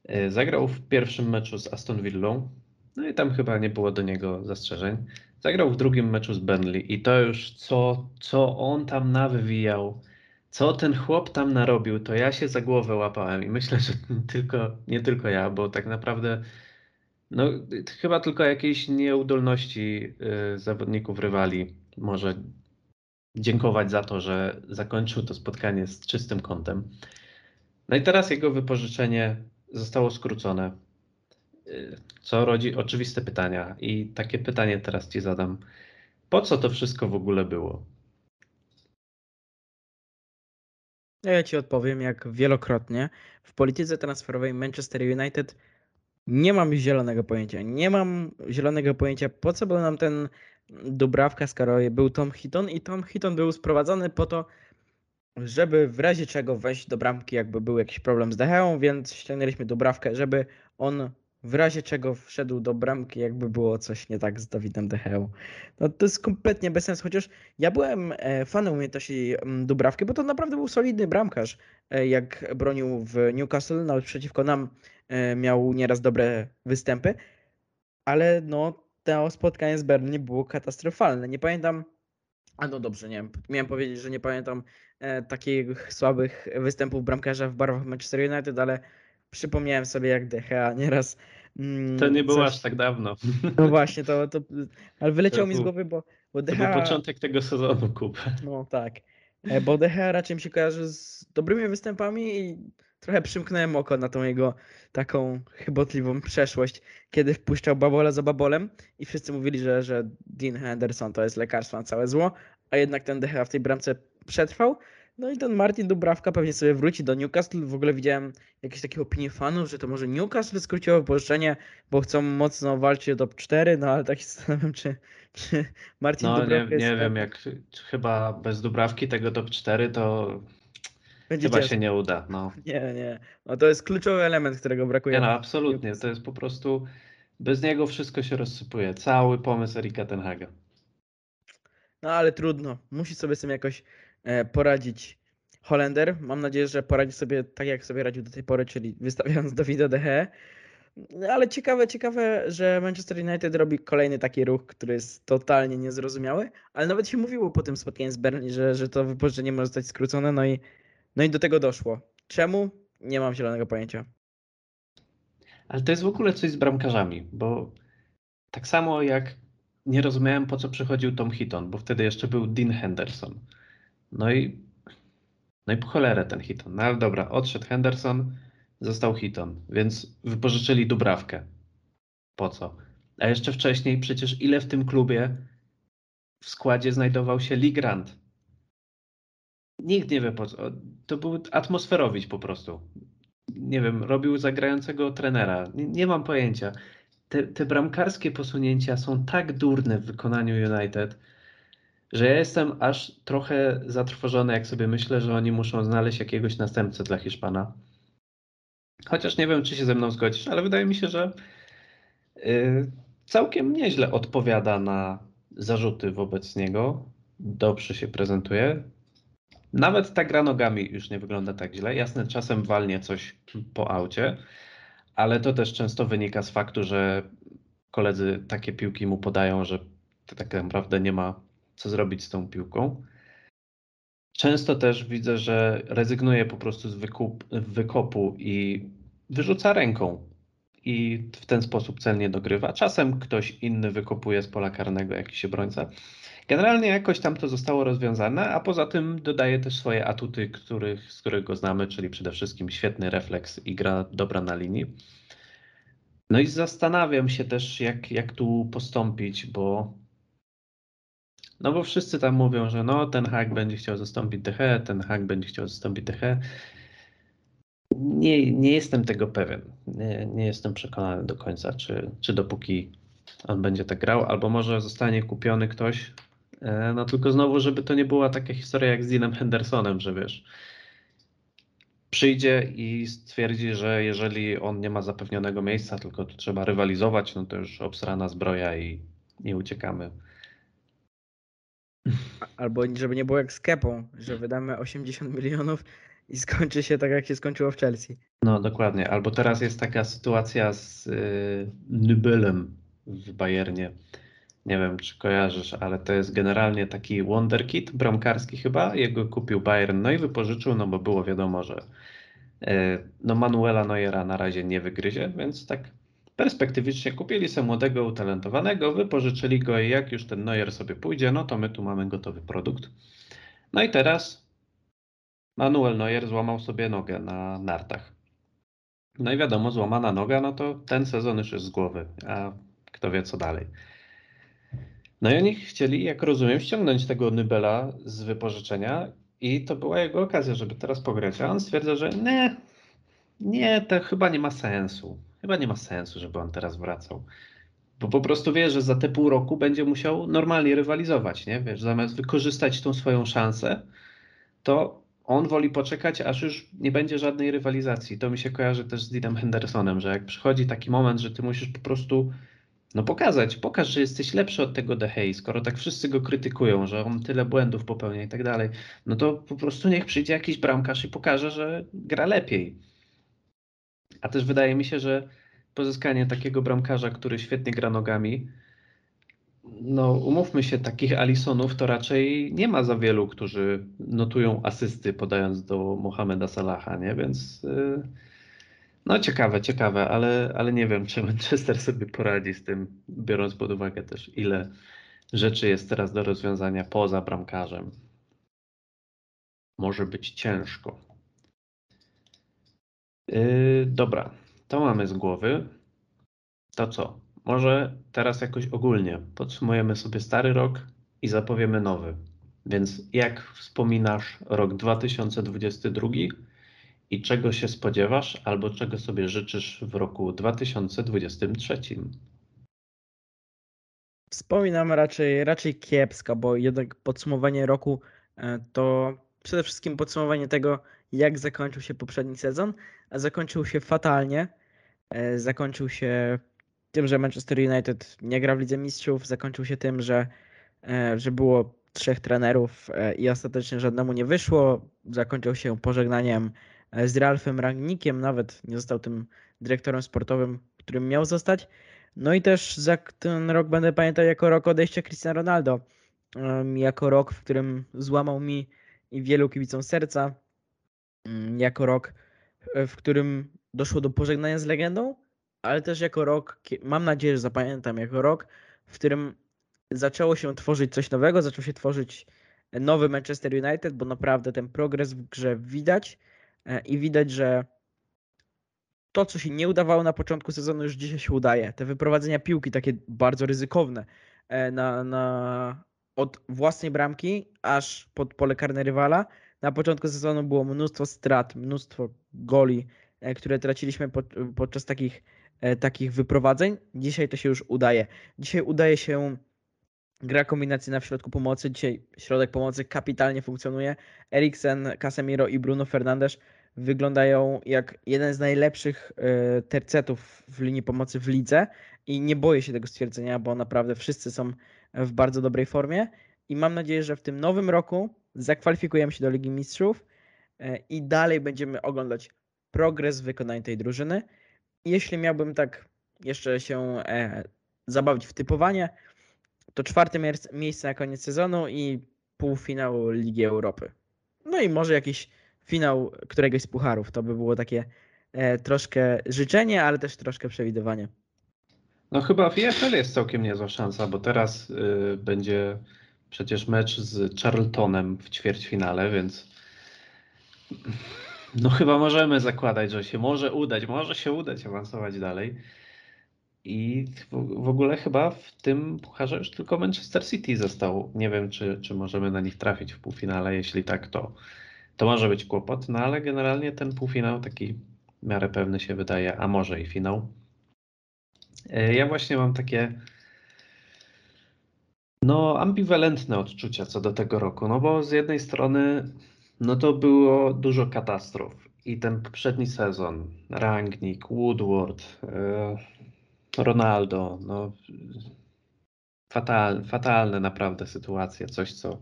E, zagrał w pierwszym meczu z Aston Villą, no i tam chyba nie było do niego zastrzeżeń. Zagrał w drugim meczu z Burnley i to już co, co on tam nawywijał, co ten chłop tam narobił, to ja się za głowę łapałem i myślę, że tylko, nie tylko ja, bo tak naprawdę no, chyba tylko jakiejś nieudolności y, zawodników rywali może dziękować za to, że zakończył to spotkanie z czystym kątem. No i teraz jego wypożyczenie zostało skrócone, co rodzi oczywiste pytania. I takie pytanie teraz Ci zadam. Po co to wszystko w ogóle było? Ja Ci odpowiem, jak wielokrotnie w polityce transferowej Manchester United nie mam zielonego pojęcia. Nie mam zielonego pojęcia, po co był nam ten Dubrawka, skoro był Tom Hitton i Tom Hitton był sprowadzony po to, żeby w razie czego wejść do bramki, jakby był jakiś problem z Decheą, więc ściągnęliśmy Dubrawkę, żeby on w razie czego wszedł do bramki, jakby było coś nie tak z Dawidem Decheą. No to jest kompletnie bez sensu, chociaż ja byłem e, fanem umiejętności mm, Dubrawki, bo to naprawdę był solidny bramkarz, e, jak bronił w Newcastle, nawet przeciwko nam e, miał nieraz dobre występy, ale no to spotkanie z Burnley było katastrofalne. Nie pamiętam, a no dobrze, nie wiem, miałem powiedzieć, że nie pamiętam takich słabych występów bramkarza w barwach Manchester United, ale przypomniałem sobie jak Dechea nieraz mm, to nie było coś... aż tak dawno. No właśnie, to, to ale wyleciało mi z głowy, bo, bo Dechea... To był początek tego sezonu, Kuba. No tak, e, bo Dechea raczej mi się kojarzy z dobrymi występami i trochę przymknąłem oko na tą jego taką chybotliwą przeszłość, kiedy wpuszczał Babola za Babolem i wszyscy mówili, że, że Dean Henderson to jest lekarstwo na całe zło, a jednak ten Dechea w tej bramce przetrwał. No i ten Martin Dubrawka pewnie sobie wróci do Newcastle. W ogóle widziałem jakieś takie opinie fanów, że to może Newcastle skróciło wypożyczenie, bo chcą mocno walczyć o top 4, no ale tak się zastanawiam, czy, czy Martin no, Dubrawka nie, nie wiem, jak chyba bez Dubrawki tego top 4 to będzie chyba ciężko. się nie uda. No. Nie, nie. No to jest kluczowy element, którego brakuje. Nie, no absolutnie. To jest po prostu bez niego wszystko się rozsypuje. Cały pomysł Erika Tenhaga. No ale trudno. Musi sobie z tym jakoś poradzić Holender. Mam nadzieję, że poradzi sobie tak, jak sobie radził do tej pory, czyli wystawiając Davida De Gea. No, ale ciekawe, ciekawe, że Manchester United robi kolejny taki ruch, który jest totalnie niezrozumiały, ale nawet się mówiło po tym spotkaniu z Burnley, że, że to wypożyczenie może zostać skrócone, no i, no i do tego doszło. Czemu? Nie mam zielonego pojęcia. Ale to jest w ogóle coś z bramkarzami, bo tak samo jak nie rozumiałem po co przychodził Tom Hitton, bo wtedy jeszcze był Dean Henderson. No i, no i po cholerę ten Hiton. No ale dobra, odszedł Henderson, został Hiton, więc wypożyczyli Dubrawkę. Po co? A jeszcze wcześniej przecież ile w tym klubie w składzie znajdował się Lee Grant. Nikt nie wie po co. To był atmosferowicz po prostu. Nie wiem, robił zagrającego trenera. Nie, nie mam pojęcia. Te, te bramkarskie posunięcia są tak durne w wykonaniu United, że ja jestem aż trochę zatrwożony, jak sobie myślę, że oni muszą znaleźć jakiegoś następcę dla Hiszpana. Chociaż nie wiem, czy się ze mną zgodzisz, ale wydaje mi się, że yy, całkiem nieźle odpowiada na zarzuty wobec niego. Dobrze się prezentuje. Nawet ta gra nogami już nie wygląda tak źle. Jasne, czasem walnie coś po aucie, ale to też często wynika z faktu, że koledzy takie piłki mu podają, że tak naprawdę nie ma co zrobić z tą piłką. Często też widzę, że rezygnuje po prostu z wykup, wykopu i wyrzuca ręką i w ten sposób celnie dogrywa. Czasem ktoś inny wykopuje z pola karnego jakiś obrońca. Generalnie jakoś tam to zostało rozwiązane, a poza tym dodaje też swoje atuty, których, z których go znamy, czyli przede wszystkim świetny refleks i gra dobra na linii. No i zastanawiam się też, jak, jak tu postąpić, bo no bo wszyscy tam mówią, że no ten hack będzie chciał zastąpić DH, ten hack będzie chciał zastąpić DH. Nie, nie jestem tego pewien. Nie, nie jestem przekonany do końca, czy, czy dopóki on będzie tak grał, albo może zostanie kupiony ktoś. E, no tylko znowu, żeby to nie była taka historia jak z Deanem Hendersonem, że wiesz, przyjdzie i stwierdzi, że jeżeli on nie ma zapewnionego miejsca, tylko trzeba rywalizować, no to już obsrana zbroja i nie uciekamy. Albo żeby nie było jak z Kepą, że wydamy 80 milionów i skończy się tak, jak się skończyło w Chelsea. No dokładnie. Albo teraz jest taka sytuacja z y, Nybylem w Bayernie. Nie wiem, czy kojarzysz, ale to jest generalnie taki wonderkid bramkarski chyba. Jego kupił Bayern, no i wypożyczył, no bo było wiadomo, że y, no Manuela Neuera na razie nie wygryzie, więc tak perspektywicznie kupili sobie młodego, utalentowanego, wypożyczyli go i jak już ten Neuer sobie pójdzie, no to my tu mamy gotowy produkt. No i teraz Manuel Neuer złamał sobie nogę na nartach. No i wiadomo, złamana noga, no to ten sezon już jest z głowy, a kto wie co dalej. No i oni chcieli, jak rozumiem, ściągnąć tego Nybela z wypożyczenia i to była jego okazja, żeby teraz pograć. A on stwierdza, że nie, nie, to chyba nie ma sensu. Chyba nie ma sensu, żeby on teraz wracał. Bo po prostu wie, że za te pół roku będzie musiał normalnie rywalizować, nie? Wiesz, zamiast wykorzystać tą swoją szansę, to on woli poczekać, aż już nie będzie żadnej rywalizacji. To mi się kojarzy też z Deanem Hendersonem, że jak przychodzi taki moment, że ty musisz po prostu no pokazać, pokaż, że jesteś lepszy od tego Dehei, skoro tak wszyscy go krytykują, że on tyle błędów popełnia i tak dalej, no to po prostu niech przyjdzie jakiś bramkarz i pokaże, że gra lepiej. A też wydaje mi się, że pozyskanie takiego bramkarza, który świetnie gra nogami, no umówmy się, takich Alisonów to raczej nie ma za wielu, którzy notują asysty podając do Mohameda Salaha, nie? Więc yy, no ciekawe, ciekawe, ale, ale nie wiem, czy Manchester sobie poradzi z tym, biorąc pod uwagę też ile rzeczy jest teraz do rozwiązania poza bramkarzem. Może być ciężko. Yy, dobra, to mamy z głowy. To co? Może teraz jakoś ogólnie podsumujemy sobie stary rok i zapowiemy nowy. Więc jak wspominasz rok 2022 i czego się spodziewasz albo czego sobie życzysz w roku 2023? Wspominam raczej, raczej kiepsko, bo jednak podsumowanie roku e, to przede wszystkim podsumowanie tego, jak zakończył się poprzedni sezon, a zakończył się fatalnie. E, zakończył się tym, że Manchester United nie gra w Lidze Mistrzów, zakończył się tym, że, e, że było trzech trenerów e, i ostatecznie żadnemu nie wyszło. Zakończył się pożegnaniem z Ralfem Rangnikiem, nawet nie został tym dyrektorem sportowym, którym miał zostać. No i też za ten rok będę pamiętał jako rok odejścia Cristiano Ronaldo. Jako rok, w którym złamał mi i wielu kibicom serca. Mm, jako rok, e, w którym doszło do pożegnania z legendą, ale też jako rok, mam nadzieję, że zapamiętam, jako rok, w którym zaczęło się tworzyć coś nowego, zaczął się tworzyć nowy Manchester United, bo naprawdę ten progres w grze widać e, i widać, że to, co się nie udawało na początku sezonu, już dzisiaj się udaje. Te wyprowadzenia piłki takie bardzo ryzykowne e, na, na, od własnej bramki aż pod pole karne rywala, na początku sezonu było mnóstwo strat, mnóstwo goli, e, które traciliśmy pod, podczas takich, e, takich wyprowadzeń. Dzisiaj to się już udaje. Dzisiaj udaje się gra kombinacyjna w środku pomocy. Dzisiaj środek pomocy kapitalnie funkcjonuje. Eriksen, Casemiro i Bruno Fernandes wyglądają jak jeden z najlepszych e, tercetów w linii pomocy w lidze i nie boję się tego stwierdzenia, bo naprawdę wszyscy są w bardzo dobrej formie i mam nadzieję, że w tym nowym roku zakwalifikujemy się do Ligi Mistrzów e, i dalej będziemy oglądać progres wykonania tej drużyny. Jeśli miałbym tak jeszcze się e, zabawić w typowanie, to czwarte miejsce na koniec sezonu i półfinał Ligi Europy. No i może jakiś finał któregoś z pucharów. To by było takie e, troszkę życzenie, ale też troszkę przewidywanie. No chyba w EFL jest całkiem niezła szansa, bo teraz y, będzie przecież mecz z Charltonem w ćwierćfinale, więc no chyba możemy zakładać, że się może udać, może się udać awansować dalej. I w ogóle chyba w tym pucharze już tylko Manchester City został. Nie wiem, czy, czy możemy na nich trafić w półfinale. Jeśli tak, to, to może być kłopot. No ale generalnie ten półfinał taki w miarę pewny się wydaje, a może i finał. E, ja właśnie mam takie no, ambiwalentne odczucia co do tego roku, no bo z jednej strony no to było dużo katastrof i ten poprzedni sezon, Rangnick, Woodward, e, Ronaldo, no fatal, fatalne naprawdę sytuacje, coś co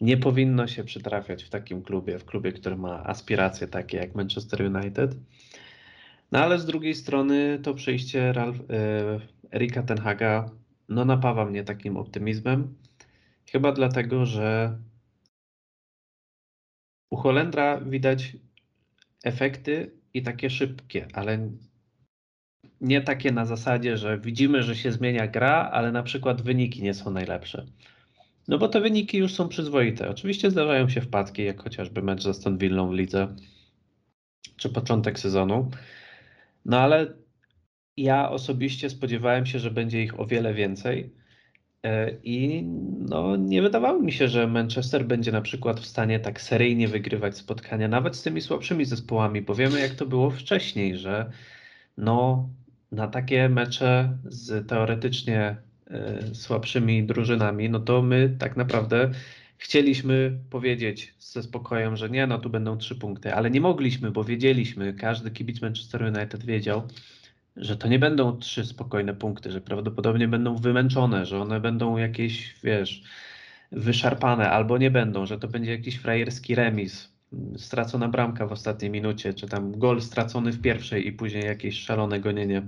nie powinno się przytrafiać w takim klubie, w klubie, który ma aspiracje takie jak Manchester United. No ale z drugiej strony to przyjście Ralf, y, Erika Tenhaga no napawa mnie takim optymizmem. Chyba dlatego, że u Holendra widać efekty i takie szybkie, ale nie takie na zasadzie, że widzimy, że się zmienia gra, ale na przykład wyniki nie są najlepsze. No bo te wyniki już są przyzwoite. Oczywiście zdarzają się wpadki, jak chociażby mecz z Aston Villą w lidze, czy początek sezonu. No ale ja osobiście spodziewałem się, że będzie ich o wiele więcej. E, I no, nie wydawało mi się, że Manchester będzie na przykład w stanie tak seryjnie wygrywać spotkania, nawet z tymi słabszymi zespołami, bo wiemy, jak to było wcześniej, że no, na takie mecze z teoretycznie y, słabszymi drużynami, no to my tak naprawdę chcieliśmy powiedzieć ze spokojem, że nie, no tu będą trzy punkty, ale nie mogliśmy, bo wiedzieliśmy, każdy kibic Manchester United wiedział, że to nie będą trzy spokojne punkty, że prawdopodobnie będą wymęczone, że one będą jakieś, wiesz, wyszarpane albo nie będą, że to będzie jakiś frajerski remis, stracona bramka w ostatniej minucie, czy tam gol stracony w pierwszej i później jakieś szalone gonienie.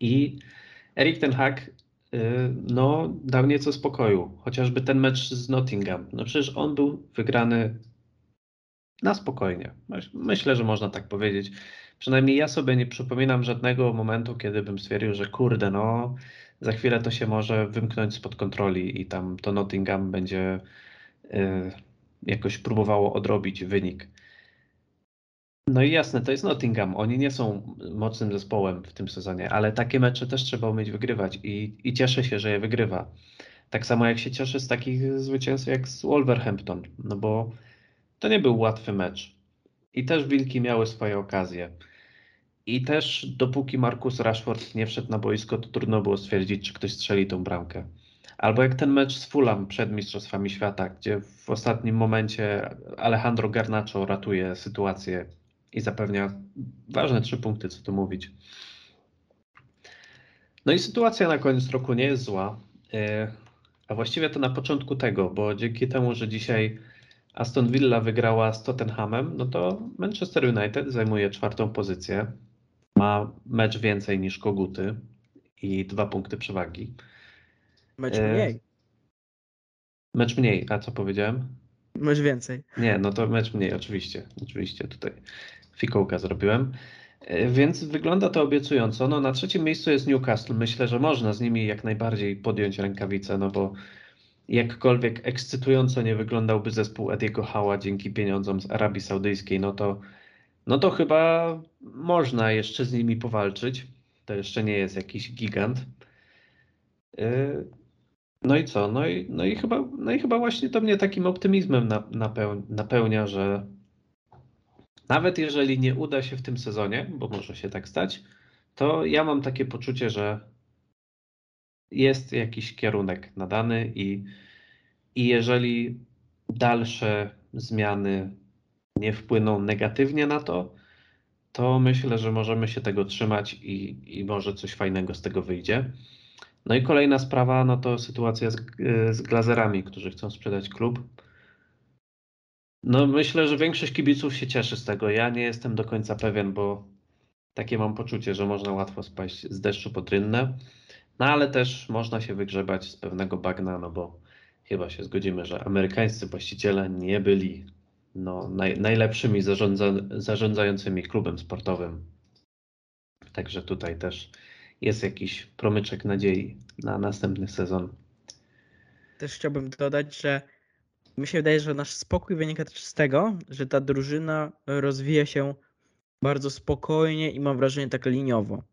I Erik ten Hag y, no, dał nieco spokoju. Chociażby ten mecz z Nottingham. No przecież on był wygrany na spokojnie. Myślę, że można tak powiedzieć. Przynajmniej ja sobie nie przypominam żadnego momentu, kiedy bym stwierdził, że kurde, no za chwilę to się może wymknąć spod kontroli i tam to Nottingham będzie y, jakoś próbowało odrobić wynik. No i jasne, to jest Nottingham. Oni nie są mocnym zespołem w tym sezonie, ale takie mecze też trzeba umieć wygrywać i, i cieszę się, że je wygrywa. Tak samo jak się cieszę z takich zwycięstw jak z Wolverhampton, no bo to nie był łatwy mecz. I też Wilki miały swoje okazje. I też dopóki Markus Rashford nie wszedł na boisko, to trudno było stwierdzić, czy ktoś strzeli tą bramkę. Albo jak ten mecz z Fulham przed Mistrzostwami Świata, gdzie w ostatnim momencie Alejandro Garnacho ratuje sytuację i zapewnia ważne trzy punkty, co tu mówić. No i sytuacja na koniec roku nie jest zła, e, a właściwie to na początku tego, bo dzięki temu, że dzisiaj Aston Villa wygrała z Tottenhamem, no to Manchester United zajmuje czwartą pozycję, ma mecz więcej niż Koguty i dwa punkty przewagi. Mecz e, mniej. Mecz mniej, a co powiedziałem? Mecz więcej. Nie, no to mecz mniej, oczywiście. Oczywiście tutaj fikołka zrobiłem. E, więc wygląda to obiecująco. No, na trzecim miejscu jest Newcastle. Myślę, że można z nimi jak najbardziej podjąć rękawice, no bo jakkolwiek ekscytująco nie wyglądałby zespół Ediego Hała dzięki pieniądzom z Arabii Saudyjskiej, no to, no to chyba można jeszcze z nimi powalczyć. To jeszcze nie jest jakiś gigant. E, no i co? No i, no i, chyba, no i chyba właśnie to mnie takim optymizmem napełnia, że nawet jeżeli nie uda się w tym sezonie, bo może się tak stać, to ja mam takie poczucie, że jest jakiś kierunek nadany i, i jeżeli dalsze zmiany nie wpłyną negatywnie na to, to myślę, że możemy się tego trzymać i, i może coś fajnego z tego wyjdzie. No i kolejna sprawa, no to sytuacja z, z glazerami, którzy chcą sprzedać klub. No myślę, że większość kibiców się cieszy z tego. Ja nie jestem do końca pewien, bo takie mam poczucie, że można łatwo spaść z deszczu pod rynnę. No ale też można się wygrzebać z pewnego bagna, no bo chyba się zgodzimy, że amerykańscy właściciele nie byli no, naj, najlepszymi zarządza, zarządzającymi klubem sportowym. Także tutaj też jest jakiś promyczek nadziei na następny sezon. Też chciałbym dodać, że mi się wydaje, że nasz spokój wynika też z tego, że ta drużyna rozwija się bardzo spokojnie i mam wrażenie tak liniowo.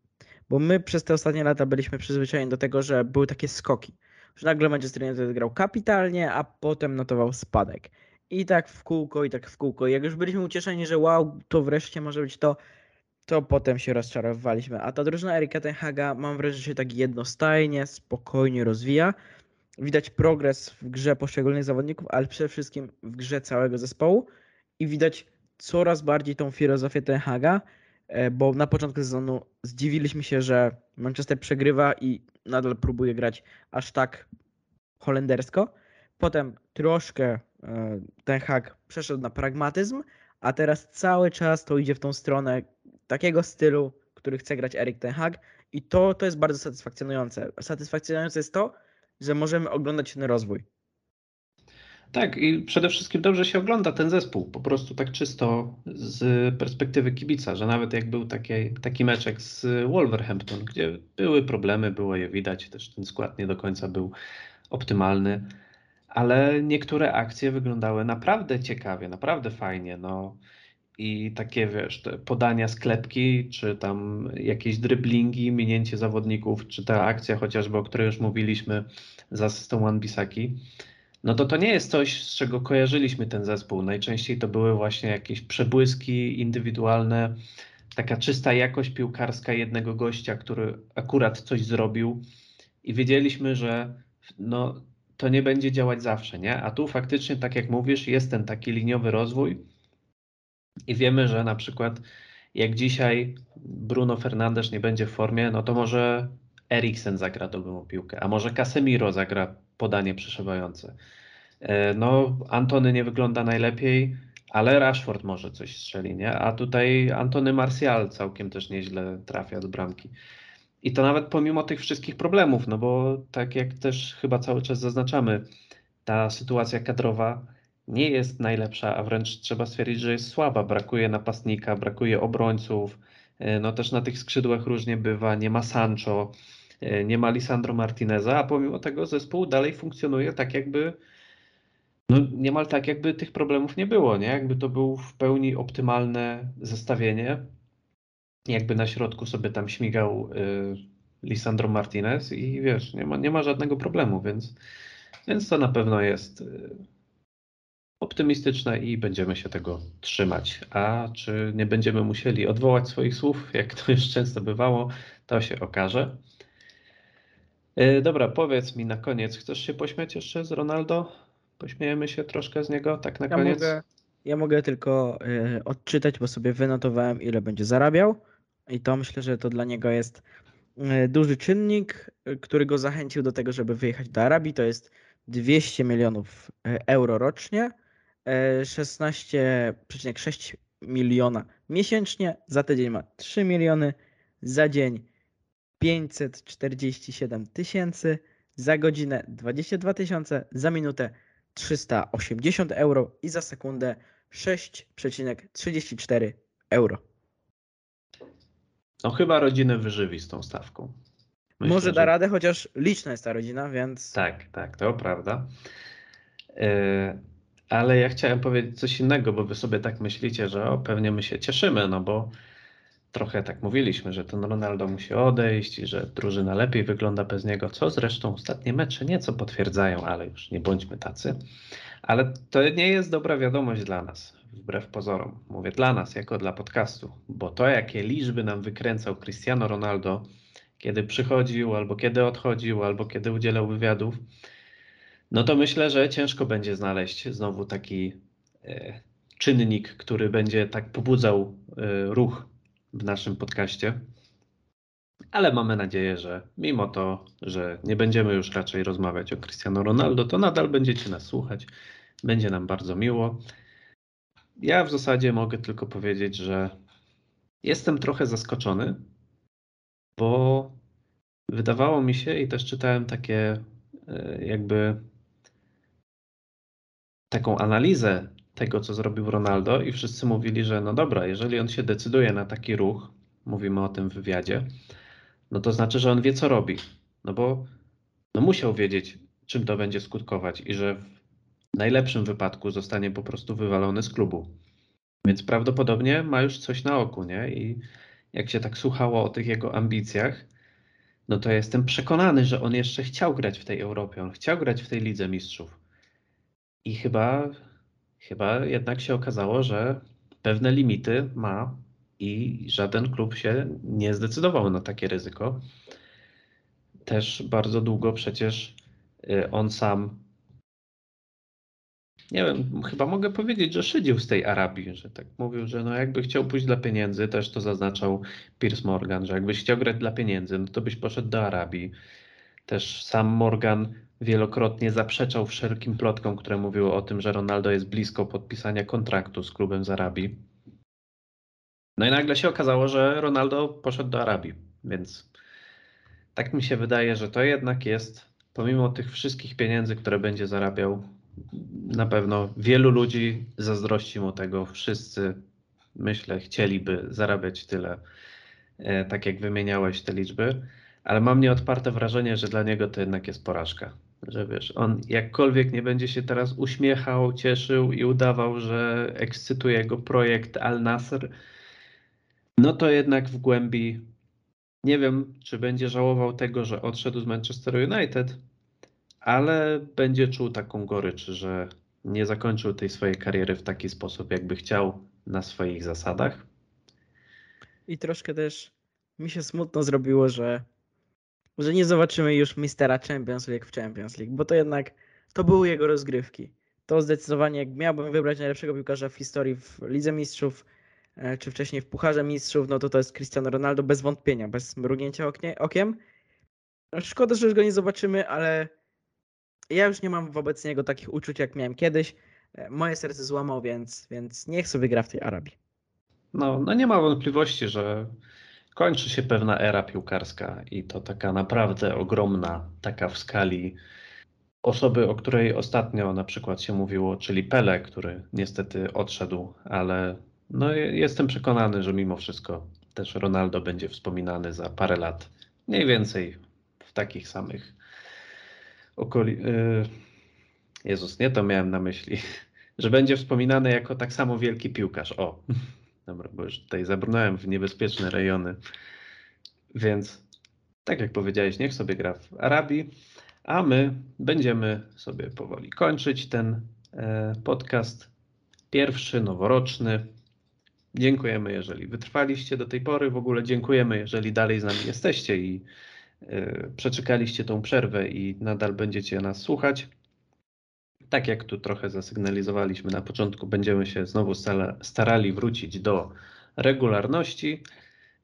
Bo my przez te ostatnie lata byliśmy przyzwyczajeni do tego, że były takie skoki. Że nagle Manchester United grał kapitalnie, a potem notował spadek. I tak w kółko, i tak w kółko. Jak już byliśmy ucieszeni, że wow, to wreszcie może być to, to potem się rozczarowywaliśmy. A ta drużyna Erika Tenhaga mam wrażenie, że się tak jednostajnie, spokojnie rozwija. Widać progres w grze poszczególnych zawodników, ale przede wszystkim w grze całego zespołu i widać coraz bardziej tą filozofię Tenhaga, bo na początku sezonu zdziwiliśmy się, że Manchester przegrywa i nadal próbuje grać aż tak holendersko. Potem troszkę e, ten hak przeszedł na pragmatyzm, a teraz cały czas to idzie w tą stronę takiego stylu, który chce grać Erik Ten Hag i to, to jest bardzo satysfakcjonujące. Satysfakcjonujące jest to, że możemy oglądać ten rozwój. Tak, i przede wszystkim dobrze się ogląda ten zespół, po prostu tak czysto z perspektywy kibica, że nawet jak był taki, taki meczek z Wolverhampton, gdzie były problemy, było je widać, też ten skład nie do końca był optymalny, ale niektóre akcje wyglądały naprawdę ciekawie, naprawdę fajnie. No. I takie, wiesz, podania sklepki, czy tam jakieś dryblingi, minięcie zawodników, czy ta akcja chociażby, o której już mówiliśmy z asystą Wan-Bissaki, no to to nie jest coś, z czego kojarzyliśmy ten zespół. Najczęściej to były właśnie jakieś przebłyski indywidualne, taka czysta jakość piłkarska jednego gościa, który akurat coś zrobił i wiedzieliśmy, że no, to nie będzie działać zawsze, nie? A tu faktycznie, tak jak mówisz, jest ten taki liniowy rozwój i wiemy, że na przykład jak dzisiaj Bruno Fernandes nie będzie w formie, no to może Eriksen zagra dobrą piłkę, a może Casemiro zagra podanie przeszywające. E, no, Antony nie wygląda najlepiej, ale Rashford może coś strzeli, nie? A tutaj Antony Martial całkiem też nieźle trafia do bramki. I to nawet pomimo tych wszystkich problemów, no bo tak jak też chyba cały czas zaznaczamy, ta sytuacja kadrowa nie jest najlepsza, a wręcz trzeba stwierdzić, że jest słaba. Brakuje napastnika, brakuje obrońców, e, no też na tych skrzydłach różnie bywa, nie ma Sancho, nie ma Lisandro Martineza, a pomimo tego zespół dalej funkcjonuje tak jakby no niemal tak jakby tych problemów nie było, nie? Jakby to był w pełni optymalne zestawienie jakby na środku sobie tam śmigał y, Lisandro Martinez i wiesz, nie ma, nie ma żadnego problemu, więc, więc to na pewno jest y, optymistyczne i będziemy się tego trzymać. A czy nie będziemy musieli odwołać swoich słów, jak to już często bywało, to się okaże. Y, dobra, powiedz mi na koniec, chcesz się pośmiać jeszcze z Ronaldo? Pośmiejemy się troszkę z niego, tak na ja koniec? Mogę, ja mogę tylko y, odczytać, bo sobie wynotowałem, ile będzie zarabiał. I to myślę, że to dla niego jest e, duży czynnik, e, który go zachęcił do tego, żeby wyjechać do Arabii. To jest 200 milionów e, euro rocznie, 16,6 miliona miesięcznie, za tydzień ma 3 miliony, za dzień 547 tysięcy, za godzinę 22 tysiące, za minutę 380 euro i za sekundę 6,34 euro. No chyba rodzinę wyżywi z tą stawką. Myślę, Może da że... radę, chociaż liczna jest ta rodzina, więc. Tak, tak, to prawda. Yy, ale ja chciałem powiedzieć coś innego, bo wy sobie tak myślicie, że o, pewnie my się cieszymy, no bo trochę tak mówiliśmy, że ten Ronaldo musi odejść że drużyna lepiej wygląda bez niego, co zresztą ostatnie mecze nieco potwierdzają, ale już nie bądźmy tacy. Ale to nie jest dobra wiadomość dla nas wbrew pozorom. Mówię dla nas, jako dla podcastu, bo to, jakie liczby nam wykręcał Cristiano Ronaldo, kiedy przychodził, albo kiedy odchodził, albo kiedy udzielał wywiadów, no to myślę, że ciężko będzie znaleźć znowu taki e, czynnik, który będzie tak pobudzał e, ruch w naszym podcaście. Ale mamy nadzieję, że mimo to, że nie będziemy już raczej rozmawiać o Cristiano Ronaldo, to nadal będziecie nas słuchać. Będzie nam bardzo miło. Ja w zasadzie mogę tylko powiedzieć, że jestem trochę zaskoczony, bo wydawało mi się i też czytałem takie e, jakby taką analizę tego, co zrobił Ronaldo i wszyscy mówili, że no dobra, jeżeli on się decyduje na taki ruch, mówimy o tym w wywiadzie, no to znaczy, że on wie, co robi. No bo no musiał wiedzieć, czym to będzie skutkować i że w najlepszym wypadku zostanie po prostu wywalony z klubu. Więc prawdopodobnie ma już coś na oku, nie? I jak się tak słuchało o tych jego ambicjach, no to jestem przekonany, że on jeszcze chciał grać w tej Europie, on chciał grać w tej Lidze Mistrzów. I chyba, chyba jednak się okazało, że pewne limity ma i żaden klub się nie zdecydował na takie ryzyko. Też bardzo długo przecież y, on sam nie wiem, chyba mogę powiedzieć, że szydził z tej Arabii, że tak mówił, że no jakby chciał pójść dla pieniędzy, też to zaznaczał Piers Morgan, że jakbyś chciał grać dla pieniędzy, no to byś poszedł do Arabii. Też sam Morgan wielokrotnie zaprzeczał wszelkim plotkom, które mówiły o tym, że Ronaldo jest blisko podpisania kontraktu z klubem z Arabii. No i nagle się okazało, że Ronaldo poszedł do Arabii, więc tak mi się wydaje, że to jednak jest, pomimo tych wszystkich pieniędzy, które będzie zarabiał, na pewno wielu ludzi zazdrości mu tego. Wszyscy, myślę, chcieliby zarabiać tyle, e, tak jak wymieniałeś te liczby, ale mam nieodparte wrażenie, że dla niego to jednak jest porażka. Że wiesz, on jakkolwiek nie będzie się teraz uśmiechał, cieszył i udawał, że ekscytuje go projekt Al Nasr, no to jednak w głębi nie wiem, czy będzie żałował tego, że odszedł z Manchester United, ale będzie czuł taką gorycz, że nie zakończył tej swojej kariery w taki sposób, jakby chciał, na swoich zasadach. I troszkę też mi się smutno zrobiło, że, że nie zobaczymy już mistera Champions League w Champions League, bo to jednak to były jego rozgrywki. To zdecydowanie, jak miałbym wybrać najlepszego piłkarza w historii w Lidze Mistrzów, e, czy wcześniej w Pucharze Mistrzów, no to to jest Cristiano Ronaldo bez wątpienia, bez mrugnięcia oknie, okiem. Szkoda, że już go nie zobaczymy, ale ja już nie mam wobec niego takich uczuć, jak miałem kiedyś. E, Moje serce złamał, więc, więc niech sobie gra w tej Arabii. No, no nie ma wątpliwości, że kończy się pewna era piłkarska i to taka naprawdę ogromna, taka w skali osoby, o której ostatnio na przykład się mówiło, czyli Pele, który niestety odszedł, ale no jestem przekonany, że mimo wszystko też Ronaldo będzie wspominany za parę lat, mniej więcej w takich samych okoli... y, Jezus, nie to miałem na myśli, że będzie wspominany jako tak samo wielki piłkarz. O, dobra, bo już tutaj zabrnąłem w niebezpieczne rejony. Więc, tak jak powiedziałeś, niech sobie gra w Arabii, a my będziemy sobie powoli kończyć ten e, podcast. Pierwszy, noworoczny. Dziękujemy, jeżeli wytrwaliście do tej pory. W ogóle dziękujemy, jeżeli dalej z nami jesteście i e, przeczekaliście tą przerwę i nadal będziecie nas słuchać. Tak jak tu trochę zasygnalizowaliśmy na początku, będziemy się znowu starali wrócić do regularności.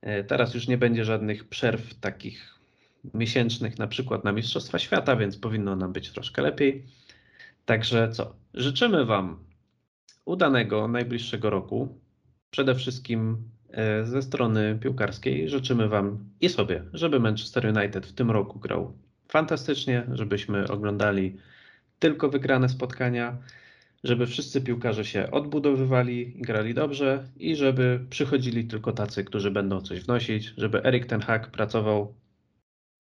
E, teraz już nie będzie żadnych przerw takich miesięcznych, na przykład na Mistrzostwa Świata, więc powinno nam być troszkę lepiej. Także co? Życzymy Wam udanego najbliższego roku. Przede wszystkim e, ze strony piłkarskiej życzymy Wam i sobie, żeby Manchester United w tym roku grał fantastycznie, żebyśmy oglądali tylko wygrane spotkania, żeby wszyscy piłkarze się odbudowywali, grali dobrze i żeby przychodzili tylko tacy, którzy będą coś wnosić, żeby Erik ten Hag pracował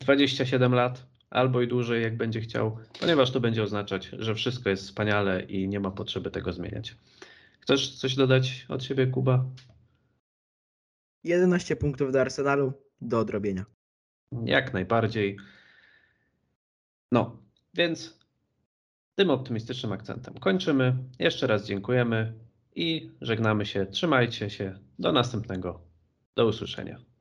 27 lat albo i dłużej, jak będzie chciał, ponieważ to będzie oznaczać, że wszystko jest wspaniale i nie ma potrzeby tego zmieniać. Chcesz coś dodać od siebie, Kuba? 11 punktów do Arsenalu do odrobienia. Jak najbardziej. No, więc tym optymistycznym akcentem kończymy. Jeszcze raz dziękujemy i żegnamy się. Trzymajcie się. Do następnego. Do usłyszenia.